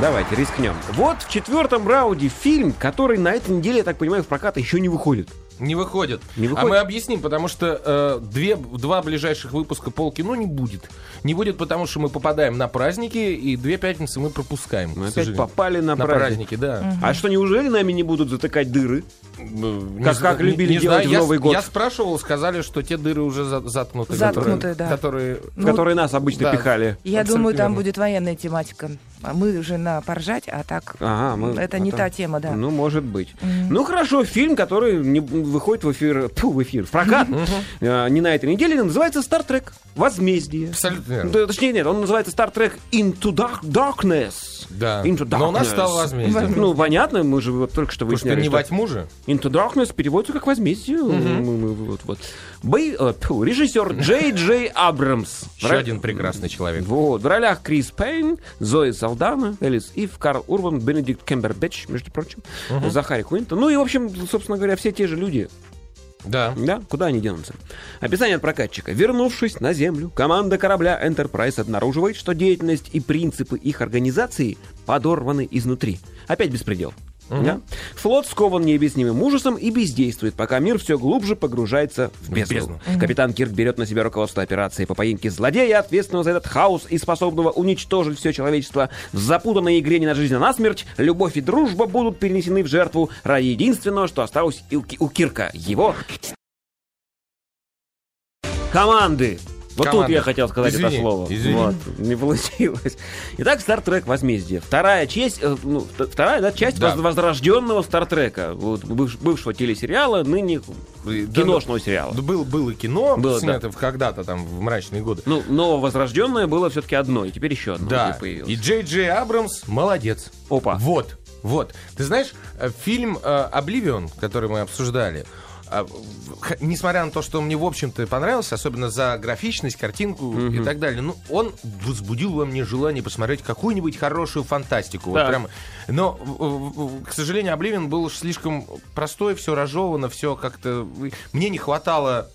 Давайте рискнем. Вот в четвертом раунде фильм, который на этой неделе, я так понимаю, в прокат еще не выходит. Не выходит. Не А выходит? мы объясним, потому что э, две, два ближайших выпуска полкино не будет. Не будет, потому что мы попадаем на праздники, и две пятницы мы пропускаем. Мы к опять попали на, на праздник. праздники, да. А что, неужели нами не будут затыкать дыры? Не Как- как любили делать знаю. в Я Новый с- год. Я спрашивал, сказали, что те дыры уже за- заткнуты. Заткнуты, которые, да. Которые... В которые нас обычно да. пихали. Я Абсолютно думаю, там верно. будет военная тематика. А мы уже на поржать, а так Ага, мы- это а не там- та тема, да. Ну, может быть. Ну, хорошо, фильм, который не выходит в эфир, [laughs] тьфу, в эфир, в прокат, э, не на этой неделе, называется «Стартрек. Возмездие». Абсолютно верно. Да, Точнее, нет, он называется «Стартрек Into Dark- Darkness». Да. Into Но у нас Darkness. стало возмездие. Ну, понятно, мы же вот только что Потому что не во тьму же. Into Darkness переводится как «возмездие». Мы- Вот, вот. Бэй- э, режиссер Джей Джей Абрамс. [laughs] Еще ро- один прекрасный человек. Вот, в ролях Крис Пейн, Зои Салдана, Элис Ив, Карл Урбан, Бенедикт Кембербэтч, между прочим, Захари Куинтон. Ну и, в общем, собственно говоря, все те же люди. Да. Да, куда они денутся? Описание от прокатчика. Вернувшись на Землю, команда корабля Enterprise обнаруживает, что деятельность и принципы их организации подорваны изнутри. Опять беспредел. Да? Флот скован необъяснимым ужасом и бездействует, пока мир все глубже погружается в бездну. бездну. Капитан Кирк берет на себя руководство операции по поимке злодея, ответственного за этот хаос и способного уничтожить все человечество. В запутанной игре не на жизнь, а на смерть любовь и дружба будут перенесены в жертву ради единственного, что осталось у, Ки- у Кирка. Его команды. Вот тут я хотел сказать это Извини, слово. извини. Вот, не получилось. Итак, Стартрек Возмездие. Вторая часть, э, ну, вторая да, часть Да. воз- возрожденного Стартрека. Вот, быв- бывшего телесериала, ныне киношного сериала. Да, Был, было кино, Было, снято в- когда-то там в мрачные годы. Ну, но возрожденное было все-таки одно, и теперь еще одно Да, появилось. и Джей Джей Абрамс молодец. Опа. Вот, вот. Ты знаешь, э, фильм «Обливион», который мы обсуждали, несмотря на то, что он мне, в общем-то, понравился, особенно за графичность, картинку и так далее, ну, он возбудил во мне желание посмотреть какую-нибудь хорошую фантастику. Вот Так. прям. Но, к сожалению, «Обливион» был слишком простой, все разжевано, все как-то... Мне не хватало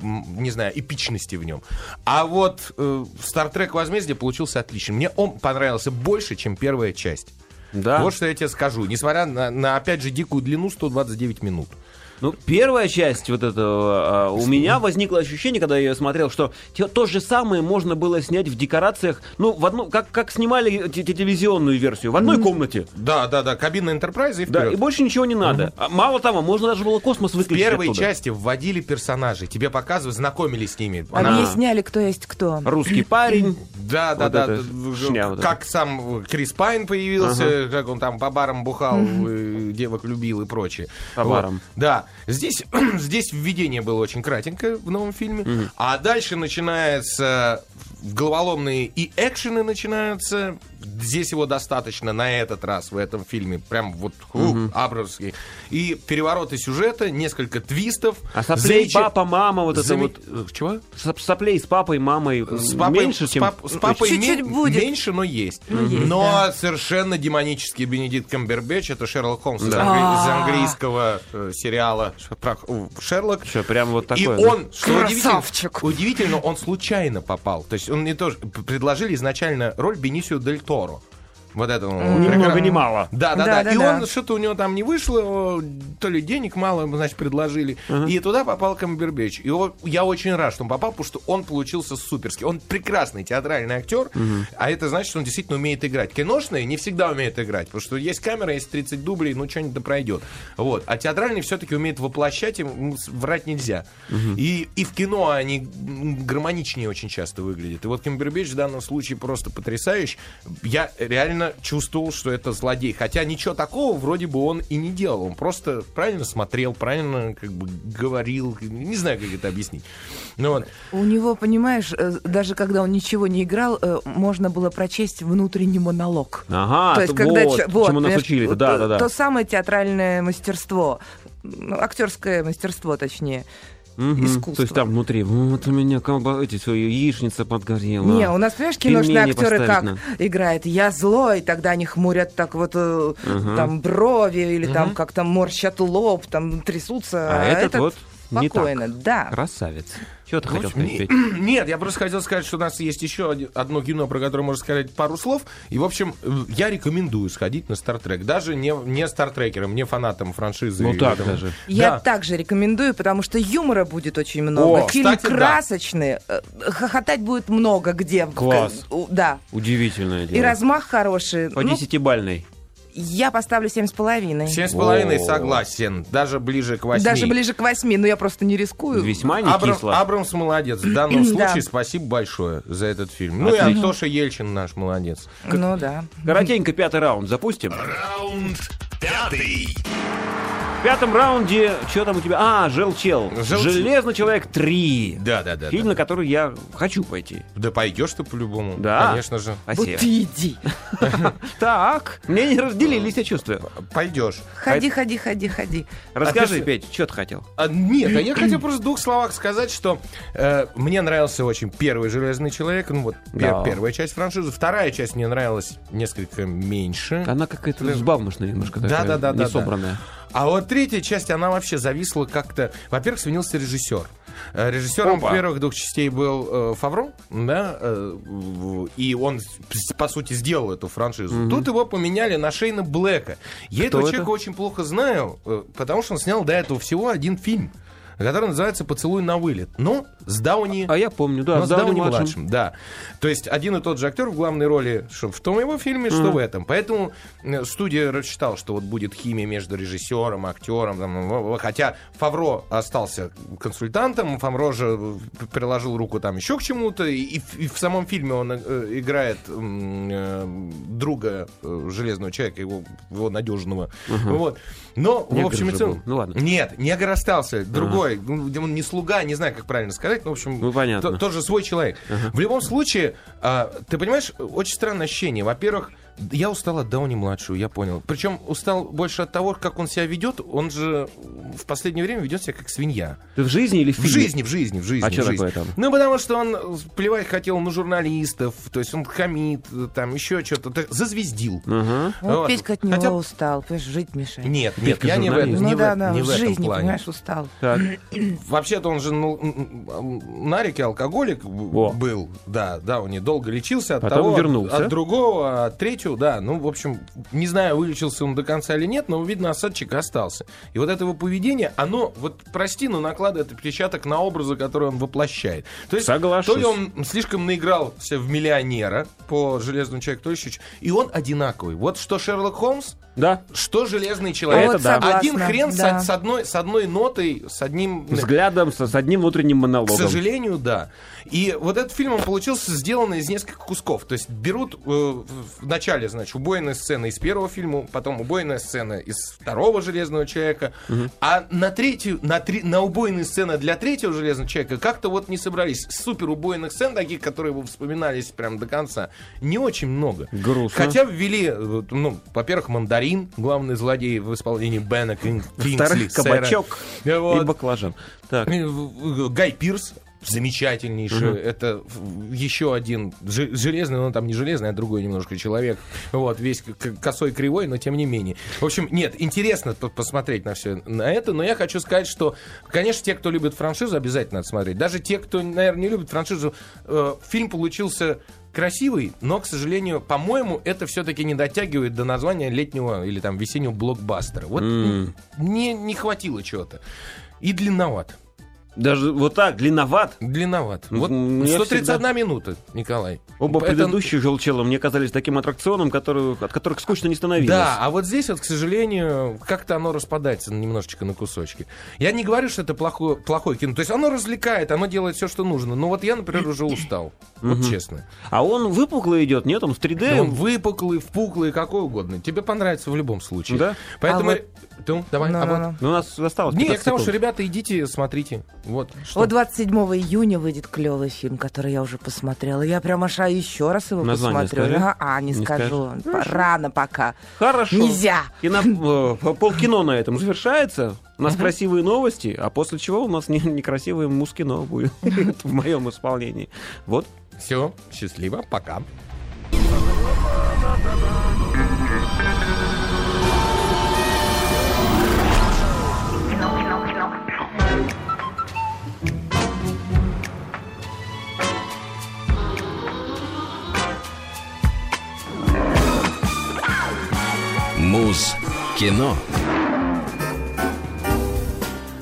не знаю, эпичности в нем. А вот э, Star Возмездие получился отличным. Мне он понравился больше, чем первая часть. Да. Вот что я тебе скажу. Несмотря на, на, опять же, дикую длину 129 минут. Ну, первая часть вот этого, а, у меня возникло ощущение, когда я ее смотрел, что те- то же самое можно было снять в декорациях, ну, в одну, как, как снимали те- телевизионную версию, в одной комнате. Да, да, да, кабина Энтерпрайза и Да, вперед. и больше ничего не надо. А Мало того, можно даже было космос В выключить первой оттуда. части вводили персонажей, тебе показывали, знакомили с ними. Она- Объясняли, кто есть кто. Русский парень. Да, да, Вот да. шня вот как сам Крис Пайн появился, как он там по барам бухал, э, девок любил и прочее. По барам. Да. Здесь, [clears throat] здесь введение было очень кратенькое в новом фильме. А дальше начинается головоломные и экшены начинаются. Здесь его достаточно на этот раз в этом фильме. Прям вот угу. абрамский. И перевороты сюжета, несколько твистов. А соплей Замеча- папа, мама, вот это Заме- вот... э, Чего? Соп- Соплей с папой, мамой С папой, меньше, с чем... пап- с папой Чуть-чуть ме- будет. меньше, но есть. Ну, есть, но да. совершенно демонический Бенедикт Камбербэтч, это Шерлок Холмс из, Да. из А. английского э, сериала э, Шерлок. Что, прям вот И такое? да? он, что удивительно, удивительно, он случайно попал. То есть он не тоже предложили изначально роль Бенисио Дель toro. Вот этому. Ни прекрас- много ни мало. Да, да, Да, да. да, И да. он что-то у него там не вышло, то ли денег мало, значит, предложили. И туда попал Камбербэтч. И его- я очень рад, что он попал, потому что он получился суперский. Он прекрасный театральный актер, а это значит, что он действительно умеет играть. Киношные не всегда умеют играть, потому что есть камера, есть 30 дублей, ну что-нибудь да пройдет. Вот. А театральный все-таки умеет воплощать, им врать нельзя. И, и в кино они гармоничнее очень часто выглядят. И вот Камбербэтч в данном случае просто потрясающий. Я реально чувствовал, что это злодей. Хотя ничего такого вроде бы он и не делал. Он просто правильно смотрел, правильно как бы говорил. Не знаю, как это объяснить. Ну вот. У него, понимаешь, э, даже когда он ничего не играл, э, можно было прочесть внутренний монолог. Ага, То есть, т- когда вот, вот, чему нас учили. вот Да, то, да, да. то самое театральное мастерство, ну, актерское мастерство, точнее. Мгм. искусство. То есть там внутри, вот у меня колба... эти свои яичница подгорела. Не, у нас, понимаешь, киношные Пельмени актеры как надо. играют? Я злой, тогда они хмурят так вот э, там брови или там как-то морщат лоб, там трясутся. А этот вот не так. спокойно, да. Красавец. Что ты В хотел сказать, не- Петь? [clears throat] Нет, я просто хотел сказать, что у нас есть еще один- одно кино, про которое можно сказать пару слов. И, в общем, э, я рекомендую сходить на Стартрек. Даже не, не стартрекерам, не фанатам франшизы. Ну так этого. даже. Я Да. также рекомендую, потому что юмора будет очень много. О, Фильм кстати, да. красочный, э, хохотать будет много где. Класс. Да. Удивительное дело. И размах хороший. По Ну, десятибальной. Я поставлю семь с половиной. Семь с половиной согласен. Даже ближе к восьми. Даже ближе к восьми, но я просто не рискую. Весьма не Абрам- кисло. Абрамс молодец. В данном [clears throat] Да. случае спасибо большое за этот фильм. Ну и. Антоша Ельчин наш молодец. Ну да. Коротенько пятый раунд запустим. Раунд пятый. В пятом раунде, что там у тебя? А, Желчел. Жел- Железный человек 3. Да, да, да. Фильм, на который я хочу пойти. Да пойдешь ты по-любому. Да. Конечно же. Вот Спасибо. ты иди. [laughs] Так, мне не разделились, я чувствую. Пойдешь. Ходи, ходи, ходи, ходи. Расскажи, Петь, что ты хотел? А, нет, а я [clears throat] хотел просто в двух словах сказать, что э, мне нравился очень первый Железный человек, ну вот пер- Да. первая часть франшизы, вторая часть мне нравилась несколько меньше. Она какая-то взбавнушная немножко Да, такая, да, да, да, не собранная. А вот третья часть, она вообще зависла как-то. Во-первых, сменился режиссер. Э, Режиссером Опа. первых двух частей был э, Фавро, да, э, и он, по сути, сделал эту франшизу. Тут его поменяли на Шейна Блэка. Я Кто этого это? человека очень плохо знаю, э, потому что он снял до этого всего один фильм, который называется «Поцелуй на вылет». Но с Дауни... А я помню, да, Но с с Дауни Дауни-младшим. младшим, да. То есть один и тот же актер в главной роли, что в том его фильме, что в этом. Поэтому э, студия рассчитала, что вот будет химия между режиссером, актером. там, ну, хотя Фавро остался консультантом, Фавро же э, приложил руку там еще к чему-то, и, в- и в самом фильме он э, играет э, друга э, Железного человека, его, его надежного. Вот. Но, в Негр общем и целом... Ну ладно. Нет, негр остался, другой. Ну, где он не слуга, не знаю, как правильно сказать. Ну, в общем, Ну, понятно. то- тот же свой человек. В любом случае, а, ты понимаешь, очень странное ощущение. Во-первых, я устал от Дауни младшего, я понял. Причем устал больше от того, как он себя ведет. Он же в последнее время ведет себя как свинья. Ты в жизни или в В фильме? жизни, в жизни, в жизни. А в чё жизни. такое там? Ну, потому что он плевать хотел на журналистов, то есть он хамит, там еще что-то, так, зазвездил. Ага. Вот Вот. Петька от него Хотя- устал, понимаешь, жить мешает. Нет, нет, Петька я не в, этом- журналист. не ну в да, этом- да, не в в этом жизни, плане. понимаешь, устал. Так. [coughs] Вообще-то он же ну, на реке алкоголик в- Во. был, да, да, он недолго лечился от Потом того, вернулся. от другого, от третьего, да, ну, в общем, не знаю, вылечился он до конца или нет, но, видно, осадчик остался. И вот это его поведение, оно, вот, прости, но накладывает отпечаток на образы, которые он воплощает. То есть, Соглашусь. то ли он слишком наигрался в миллионера по Железному человеку, то еще и он одинаковый. Вот что Шерлок Холмс, Да, Что железный человек? Это да. Один хрен с- да. с, одной, с одной нотой, с одним... взглядом, с, с одним внутренним К монологом. сожалению, да. И вот этот фильм, он получился сделан из нескольких кусков. То есть берут э, в начале, значит, убойная сцена из первого фильма, потом убойная сцена из второго «Железного человека», а на третью, на, три, на убойные сцены для третьего «Железного человека» как-то вот не собрались. Супер убойных сцен, таких, которые вы вспоминались прям до конца, не очень много. Грустно. Хотя ввели, э, ну, во-первых, Мандарин, главный злодей в исполнении Бена Кинг- Кингсли, кабачок и Вот. баклажан. Так. Гай Пирс замечательнейший. Это в- еще один железный, но там не железный, а другой немножко человек. Вот, весь косой кривой, но тем не менее. В общем, нет, интересно по- посмотреть на все на это, но я хочу сказать, что, конечно, те, кто любит франшизу, обязательно надо смотреть. Даже те, кто, наверное, не любит франшизу, э, фильм получился красивый, но, к сожалению, по-моему, это все-таки не дотягивает до названия летнего или там весеннего блокбастера. Вот М. не, не хватило чего-то. И длинноват. Даже вот так, длинноват. Длинноват. Вот Мне 131 минута, Николай. Оба Это- предыдущих желчела мне казались таким аттракционом, который, от которых скучно не становилось. Да, а вот здесь вот, к сожалению, как-то оно распадается немножечко на кусочки. Я не говорю, что это плохое, плохое кино. То есть оно развлекает, оно делает все, что нужно. Но вот я, например, уже устал. Вот честно. А он выпуклый идет, нет? Он в 3D. Он выпуклый, впуклый, какой угодно. Тебе понравится в любом случае. Да? Поэтому... А вот- Ну, давай, Ну, а ну, вот- ну. Ну, у нас осталось Не, я 15 к тому, что, ребята, идите, смотрите. Вот. Что? Вот 27 июня выйдет клевый фильм, который я уже посмотрела. Я прям аж а, еще раз его Название посмотрю. скажи. А, а, не, Не скажу. скажешь? Рано пока. Хорошо. Нельзя. Кино, э, [laughs] полкино на этом завершается. У нас красивые новости, а после чего у нас не- некрасивое мускино будет [laughs] в моем исполнении. Вот. Все, счастливо, пока. Муз кино.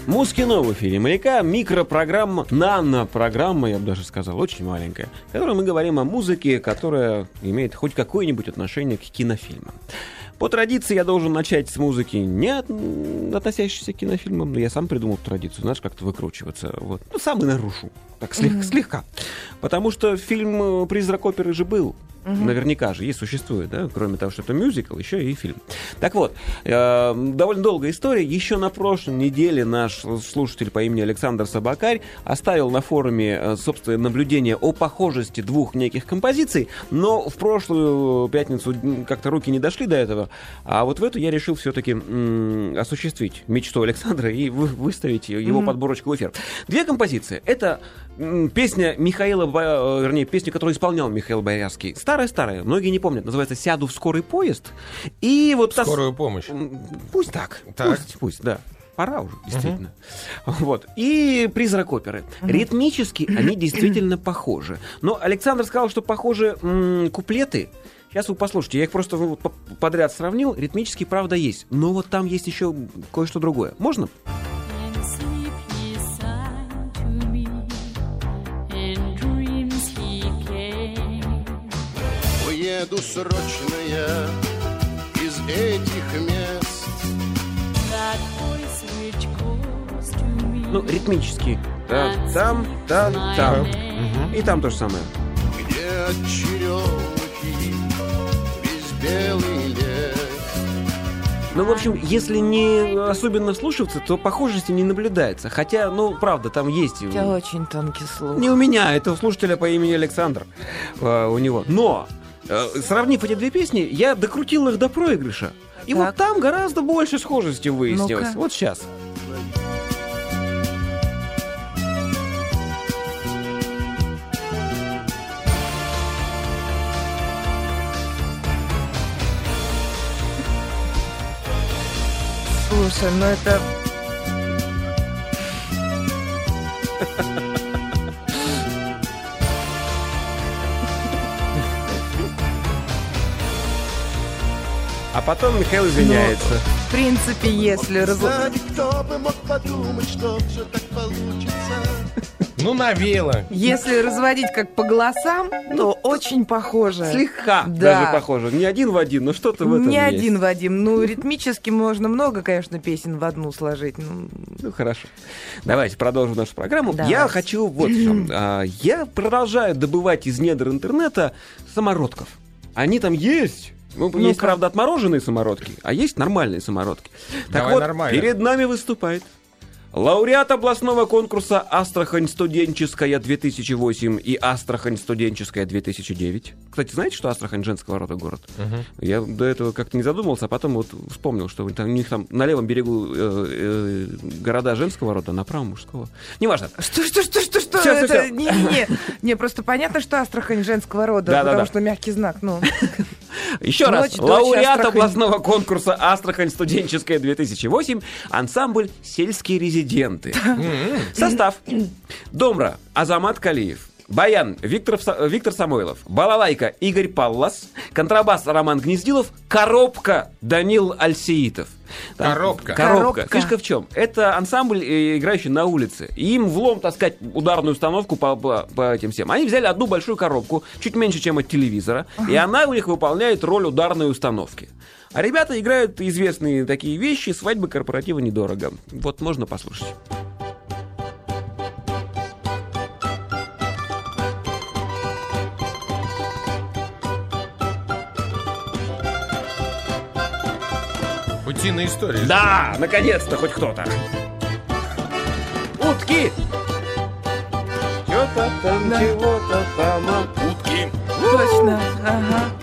Мускино в эфире «Маяка», микропрограмма, нано-программа, я бы даже сказал, очень маленькая, в которой мы говорим о музыке, которая имеет хоть какое-нибудь отношение к кинофильмам. По традиции я должен начать с музыки, не от- относящейся к кинофильмам, но я сам придумал традицию, знаешь, как-то выкручиваться. Вот. Ну, сам и нарушу, так слег- слегка. Потому что фильм «Призрак оперы» же был. Наверняка же есть, существует, да, кроме того, что это мюзикл, еще и фильм. Так вот, э, довольно долгая история. Еще на прошлой неделе наш слушатель по имени Александр Собакарь оставил на форуме э, собственное наблюдение о похожести двух неких композиций, но в прошлую пятницу как-то руки не дошли до этого, а вот в эту я решил все-таки осуществить мечту Александра и вы- выставить его подборочку в эфир. Две композиции. Это м, песня Михаила, э, вернее, песня, которую исполнял Михаил Боярский. Старая-старая, многие не помнят, называется «Сяду в скорый поезд». И вот та Скорую помощь. Пусть так. Так. Пусть, пусть, да. Пора уже, действительно. Вот. И призрак оперы. Ритмически они действительно похожи. Но Александр сказал, что похожи м, куплеты. Сейчас вы послушайте, я их просто подряд сравнил. Ритмически, правда, есть. Но вот там есть еще кое-что другое. Можно? Уеду срочно я из этих мест. Ну, ритмически. Там, там, там, там. И там то же самое. Где от черемухи весь белый лес Ну, в общем, если не особенно слушаться, то похожести не наблюдается. Хотя, ну, правда, там есть... У тебя очень тонкий слух. Не у меня, это у слушателя по имени Александр. э, у него. Но, сравнив эти две песни, я докрутил их до проигрыша. И Так. вот там гораздо больше схожести выяснилось. Ну-ка. Вот сейчас. Слушай, ну это... [laughs] А потом Михаил извиняется. В принципе, если... раз- кто бы мог подумать, что все так получится Ну, навеяло. Если разводить как по голосам, то очень похоже. Слегка Да. даже похоже. Не один в один, но что-то в этом Не есть. один Вадим. Ну, ритмически можно много, конечно, песен в одну сложить. Ну, Ну, хорошо. Давайте продолжим нашу программу. Давайте. Я хочу вот в чем. А, Я продолжаю добывать из недр интернета самородков. Они там есть. Ну, есть, Ну-ка. правда, отмороженные самородки, а есть нормальные самородки. Так Давай вот, нормально. перед нами выступает лауреат областного конкурса «Астрахань студенческая 2008» и «Астрахань студенческая 2009». Кстати, знаете, что Астрахань женского рода город? Я до этого как-то не задумался, а потом вот вспомнил, что там, у них там на левом берегу э, э, города женского рода, на правом мужского. Неважно. Что, что, что, что, что? Всё, это? всё. Не-не-не. Не, просто понятно, что Астрахань женского рода, Да-да-да. потому что мягкий знак. Ну, Еще раз, Ночь, дочь, лауреат Астрахань. областного конкурса «Астрахань студенческая 2008», ансамбль «Сельские резиденты». [laughs] Состав. Домра Азамат Калиев. Баян Виктор, Виктор Самойлов, балалайка Игорь Паллас, контрабас Роман Гнездилов, коробка Данил Альсеитов. Там- Коробка. Коробка. Коробка. Фишка в чем? Это ансамбль, э, играющий на улице. И им влом таскать ударную установку по, по, по этим всем. Они взяли одну большую коробку, чуть меньше, чем от телевизора, и она у них выполняет роль ударной установки. А ребята играют известные такие вещи, свадьбы корпоратива недорого. Вот можно послушать. Утиная история. Да, наконец-то хоть кто-то. Утки! Чё-то там, Да. чего-то там. а. Утки. точно. Ага.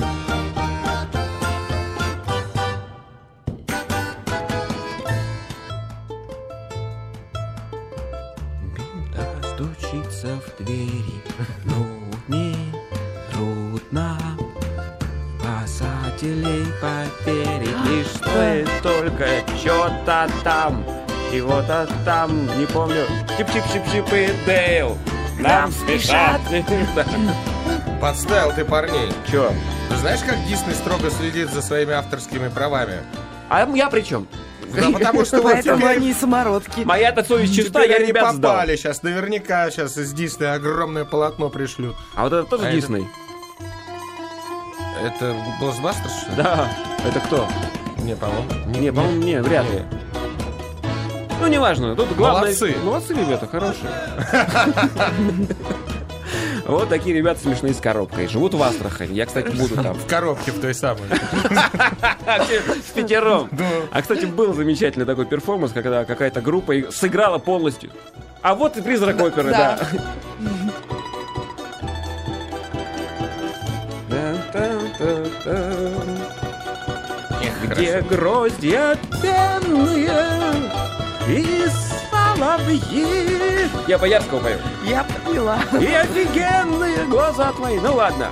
Что-то там, чего-то там, не помню. Чип-чип-чип-чип и Дейл. Нам спешат. [laughs] Подставил ты парней. Чё? Ты знаешь, как Дисней строго следит за своими авторскими правами? А я при чем? Да потому что [laughs] вот Поэтому теперь- они самородки. Моя-то совесть чиста, я они ребят сдал. попали сейчас. Наверняка сейчас из Диснея огромное полотно пришлют. А вот это тоже А это- Дисней? Это Блокбастер, что ли? Да. Это кто? Не, по-моему. Не, по-моему, не, вряд ли. Ну, неважно. Тут главное... Молодцы. Молодцы, ребята, хорошие. [laughs] Вот такие ребята смешные с коробкой. Живут в Астрахани. Я, кстати, буду там. [laughs] В коробке в той самой. [laughs] С пятером. А, кстати, был замечательный такой перформанс, когда какая-то группа сыграла полностью. А вот и призрак оперы, да. Да. Где гроздья пенные и соловьи. Я Боярского пою. Я поняла. И офигенные глаза твои. Ну ладно.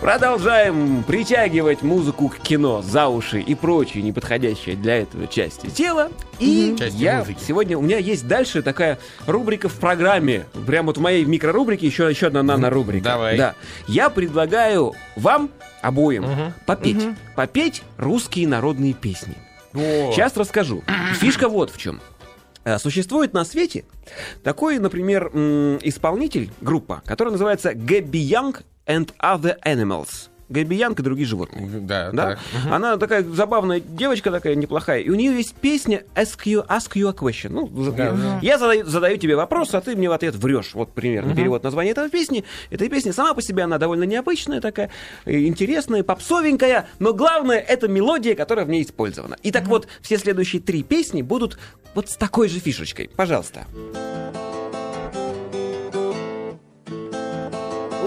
Продолжаем притягивать музыку к кино за уши и прочие неподходящие для этого части тела. И Части я музыки. сегодня у меня есть дальше такая рубрика в программе. Прямо вот в моей микрорубрике еще, еще одна нано-рубрика. Давай. Да. Я предлагаю вам обоим Мгм. попеть. Попеть русские народные песни. О, Сейчас расскажу. [clears throat] Фишка вот в чем. Э, Существует на свете такой, например, исполнитель, группа, которая называется Gabby Young and Other Animals. Гэби Янг и другие животные. Да, Да? так. Она такая забавная девочка такая неплохая. И у нее есть песня Ask You, ask you a question. Ну, Да, да. Я задаю, задаю тебе вопрос, а ты мне в ответ врешь. Вот примерно перевод названия этой песни. Эта песня сама по себе, она довольно необычная такая, э, интересная, попсовенькая, но главное, это мелодия, которая в ней использована. И так вот, все следующие три песни будут вот с такой же фишечкой. Пожалуйста.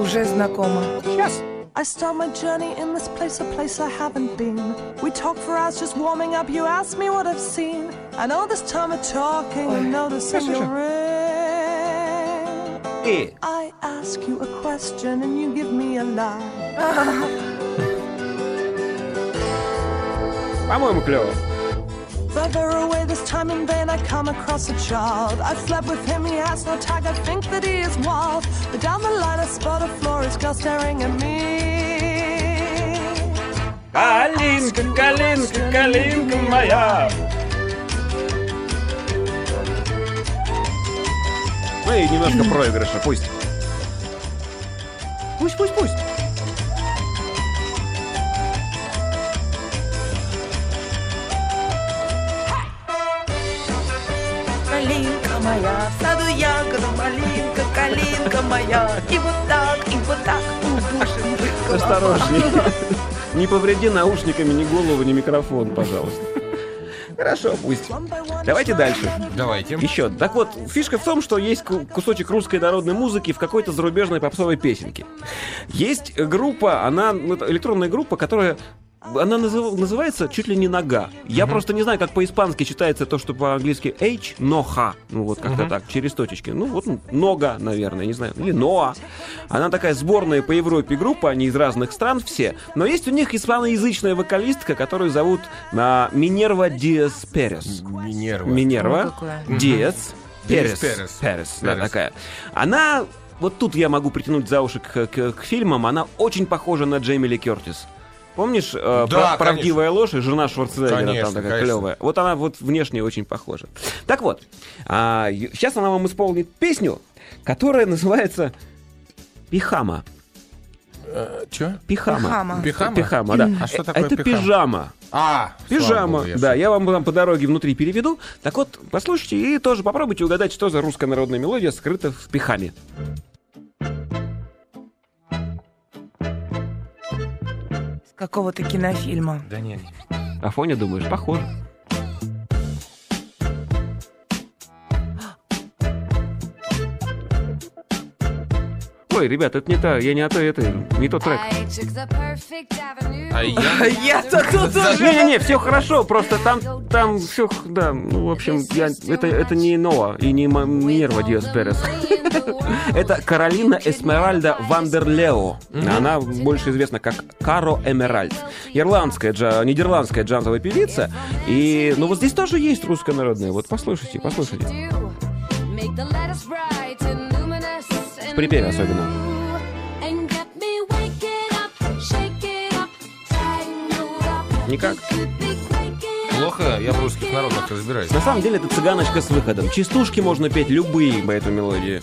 Уже знакомо. I start my journey in this place, a place I haven't been. We talk for hours just warming up. You ask me what I've seen. And all this time of talking and noticing your ring. Yeah. I ask you a question and you give me a lie. [laughs] Vamos, Cleo. Further away this time in vain, I come across a child. I fled with him, he has no tag. I think that he is wild. But down the line, I spot a florist girl staring at me. Калинка, калинка, калинка моя. Ну и немножко проигрыша, пусть. Пусть, пусть, пусть. Моя, в саду ягода малинка, калинка моя. И вот так, и вот так удушим Осторожней. Не повреди наушниками ни голову, ни микрофон, пожалуйста. Хорошо, пусть. Давайте дальше. Давайте. Еще. Так вот, фишка в том, что есть ку- кусочек русской народной музыки в какой-то зарубежной попсовой песенке. Есть группа, она ну, это электронная группа, которая она назыв- называется чуть ли не нога. Я просто не знаю, как по-испански читается то, что по-английски H, ноха. Ну вот как-то так, через точечки. Ну вот нога, наверное, не знаю. Или Ноа. Она такая сборная по Европе группа, они из разных стран все. Но есть у них испаноязычная вокалистка, которую зовут а, Минерва Диас Перес. Минерва. Минерва какое. Диас Перес. Перес. Перес, да, такая. Она, вот тут я могу притянуть за уши к, к- к фильмам, она очень похожа на Джейми Ли Кертис. Помнишь, э, Да, «Прав- правдивая ложь и жена Шварценеггера Конечно, там такая конечно. клевая. Вот она вот внешне очень похожа. Так вот, сейчас она вам исполнит песню, которая называется Пихама. Че? Пихама. Пихама. Пихама? Пихама, да. А что такое Это пихама? пижама. А, Пижама, богу, я да, я вам там по дороге внутри переведу. Так вот, послушайте и тоже попробуйте угадать, что за русская народная мелодия скрыта в пихаме. Какого-то кинофильма. Да нет. Афоня, думаешь, похоже. Ой, ребят, это не та, я не о той, это не тот трек. А. Я-то тут уже... Не-не-не, все хорошо, просто там, там все, да, ну, в общем, я, это, это не Ноа и не Минерва Диас Перес. [laughs] Это Каролина Эсмеральда Вандерлео. Она больше известна как Каро Эмеральд. Ирландская, джа- нидерландская джазовая певица. И, ну, вот здесь тоже есть русская народная. Вот послушайте, послушайте. В припеве особенно. Никак. Плохо, я в русских народных разбираюсь. На самом деле это цыганочка с выходом. Частушки можно петь любые по эту мелодию.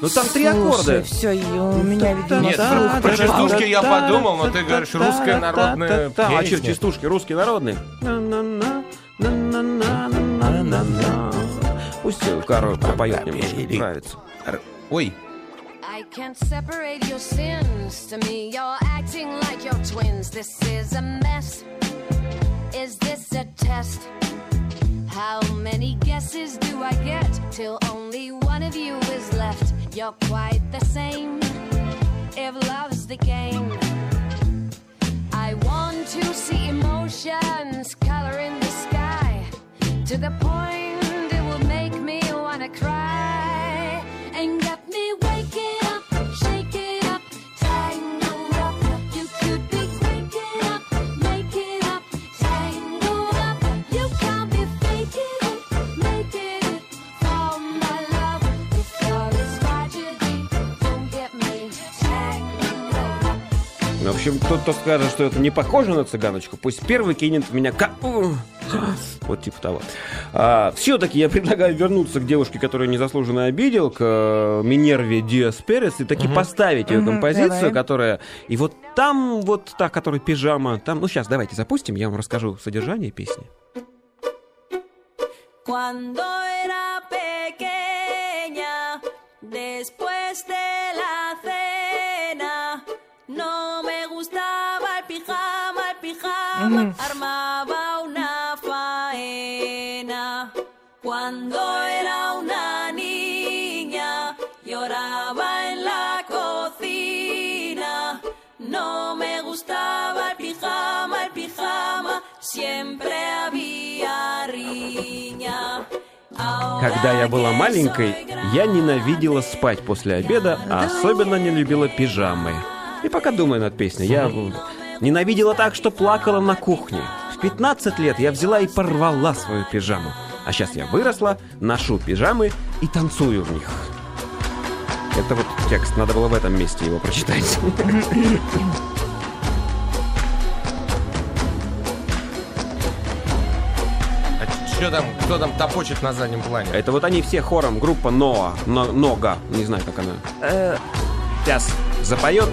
Ну там три аккорда. Все, у меня, видимо, Нет, слух про частушки я подумал, но ты говоришь, русская народная А что, песня. частушки русские народные? Пусть Карл пропоет немножко, нравится. I can't separate your sins. To me, you're acting like you're twins. This is a mess. Is this a test? How many guesses do I get till only one of you is left? You're quite the same. If love's the game, I want to see emotions color in the sky to the point it will make me wanna cry общем, тот, кто скажет, что это не похоже на цыганочку, пусть первый кинет в меня ка... Вот типа того. все-таки я предлагаю вернуться к девушке, которую незаслуженно обидел, к э, Минерве Диас Перес, и таки поставить ее Мгм, композицию, давай. которая... И вот там вот та, которая пижама, там... Ну, сейчас давайте запустим, я вам расскажу содержание песни. Cuando era pijama, armaba una faena. Cuando era una niña, lloraba en la cocina. No me gustaba el pijama, el pijama, siempre había riña. Когда я была маленькой, я ненавидела спать после обеда, а особенно не любила пижамы. И пока думаю над песней, я э, ненавидела так, что плакала на кухне. В 15 лет я взяла и порвала свою пижаму. А сейчас я выросла, ношу пижамы и танцую в них. Это вот текст, надо было в этом месте его прочитать. а Что там, кто там топочет на заднем плане? Это вот они все хором, группа Ноа, Но- Нога, не знаю, как она. Э, Сейчас запоет.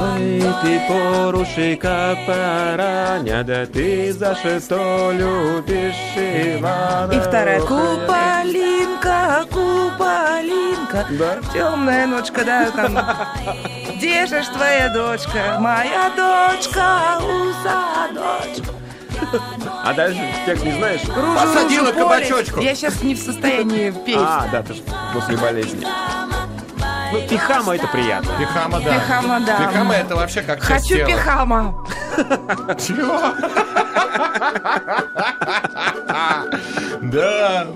Ой, ты поруши, как параня, да ты за что любишь Ивана? И вторая Куполинка, Куполинка Да? Темная ночка, да, там Где же ж твоя дочка? Моя дочка у садочка А дальше текст не знаешь? Кружу, Посадила поле. кабачочку. Я сейчас не в состоянии петь А, да, ты ж после болезни. Ну, пихама это приятно. Пихама, да. Пихама, да. Пихама это вообще как Хочу тела. пихама [laughs] Чего? Да.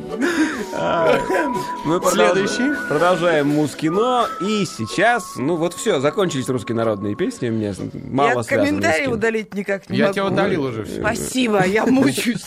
Мы Следующий. Продолжаем муз-кино. И сейчас, ну вот все, закончились русские народные песни. У меня мало Я комментарий удалить никак не Я могу тебя удалил уже все. Спасибо, я [laughs] мучаюсь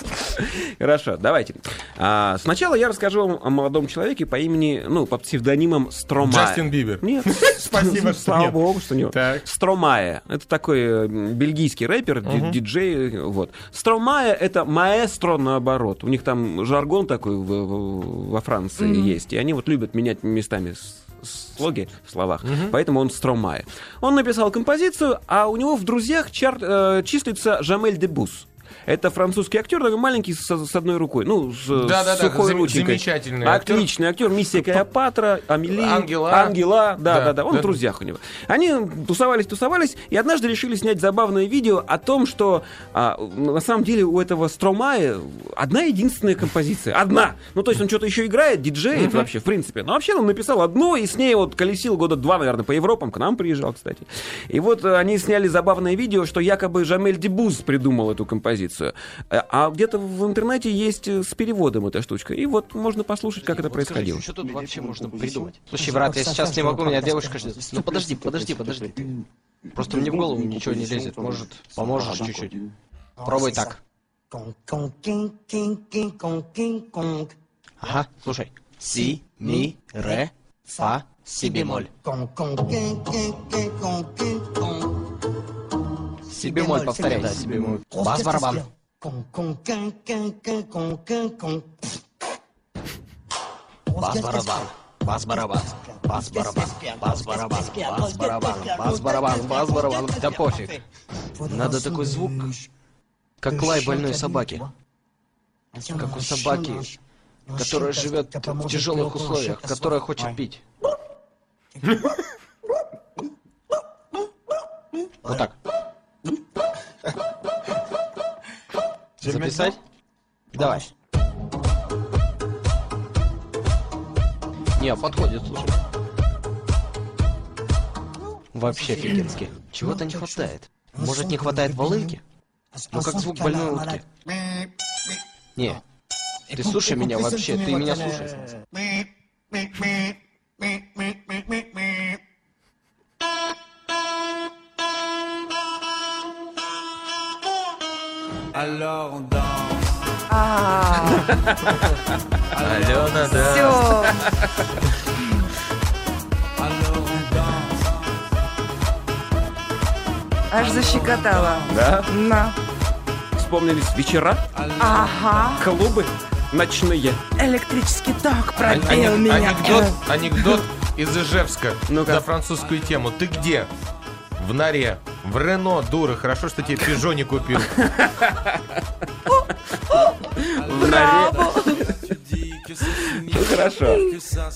Хорошо, давайте. А, сначала я расскажу вам о молодом человеке по имени, ну, по псевдонимам Стромая. Джастин Бибер. Нет. [laughs] Спасибо, что Слава богу, что нет. Так. Стромая. Это такой э, бельгийский рэпер, ди- диджей. Вот. Стромая — это маэстро наоборот. У них там жаргон такой во Франции есть. И они вот любят менять местами слоги в словах. Поэтому он Стромая. Он написал композицию, а у него в друзьях чар- э, числится Жамель Дебус. Это французский актер, такой маленький с, с одной рукой. Ну, с, Да-да-да, с сухой зам- рученькой. замечательный. Отличный актер. Миссия Клеопатра, Амели. Ангела. Ангела. Да, Да, да, да. Он да. в друзьях у него. Они тусовались, тусовались, и однажды решили снять забавное видео о том, что а, на самом деле у этого Стромая одна единственная композиция. Одна. Ну, то есть он что-то еще играет, диджеет вообще, в принципе. Но вообще он написал одну, и с ней вот колесил года два, наверное, по Европам. К нам приезжал, кстати. И вот э, они сняли забавное видео, что якобы Жамель Дебуз придумал эту композицию. Э, А где-то в интернете есть э, с переводом эта штучка. И вот можно послушать, как это происходило. Что тут вообще можно придумать? Слушай, брат, я сейчас не могу, меня девушка ждет. Ну подожди, подожди, подожди. Просто мне в голову ничего не лезет. Может, поможешь чуть-чуть? Пробуй так. Ага, слушай. Си, ми, ре, фа, си бемоль. Си бемоль, повторяй, да, си бемоль. Бас барабан. Бас барабан. Бас барабан. Бас барабан. Бас барабан. Бас барабан. Бас барабан. Бас барабан. Да пофиг. Надо такой звук, как лай больной собаки. Как у собаки, которая живет в тяжелых условиях, которая хочет пить. Вот так. Записать? Давай. Не, подходит, слушай. Вообще офигенски. Чего-то не хватает. Может, не хватает волынки? Ну, как звук больной утки. Не. Ты слушай меня вообще, ты меня слушай. Алена, да. Все. Аж защекотала. Да? На. Вспомнились вечера, Ага. клубы ночные. Электрический ток пробил ани- меня. Анекдот, анекдот из Ижевска Ну-ка. на французскую тему. Ты где? В норе. В Рено, дура. Хорошо, что тебе Пежо не купил. [laughs] В хорошо.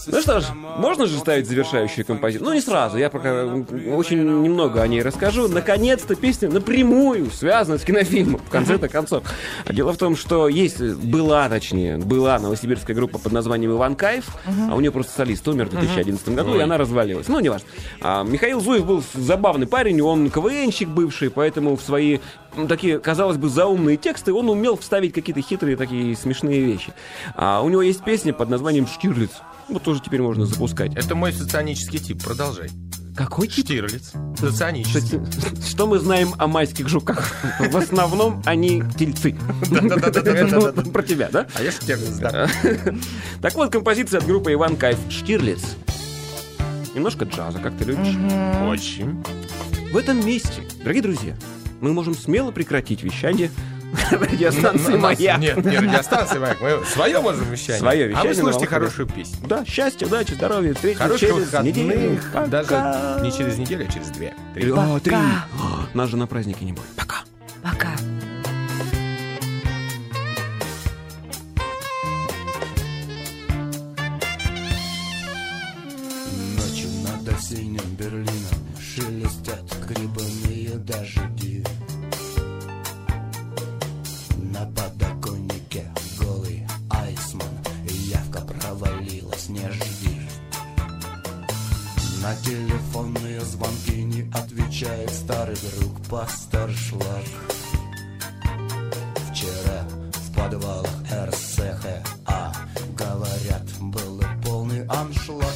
Ну что ж, можно же ставить завершающую композицию? Ну не сразу, я пока очень немного о ней расскажу. Наконец-то песня напрямую связана с кинофильмом, в конце-то концов. Дело в том, что есть, была, точнее, была новосибирская группа под названием Иван Кайф, а у нее просто солист умер в 2011 году, и она развалилась. Ну, неважно. А Михаил Зуев был забавный парень, он КВНщик бывший, поэтому в свои такие, казалось бы, заумные тексты он умел вставить какие-то хитрые такие смешные вещи. А у него есть песня под названием «Штирлиц». Вот тоже теперь можно запускать. Это мой соционический тип. Продолжай. Какой тип? Штирлиц. Соционический. Что мы знаем о майских жуках? В основном они тельцы. Ну, Про тебя, да? А я штирлиц, да. Так вот, композиция от группы Иван Кайф «Штирлиц». немножко джаза, как ты любишь. Очень. В этом месте, дорогие друзья, мы можем смело прекратить вещание [laughs] радиостанции На- на- «Маяк». Нет, не радиостанция «Маяк». Мы свое можем вещание. Свое А вещание вы на слушайте хорошую песню. Да, счастья, удачи, здоровья, встретимся через неделю. Даже не через неделю, а через две. Три. О, три. Нас же на празднике не будет. Пока. Пока. Ночью над осенним Берлином Шелестят грибные дожди На На телефонные звонки не отвечает Старый друг пастор Шлак. Вчера в подвалах РСХА Говорят, был полный аншлаг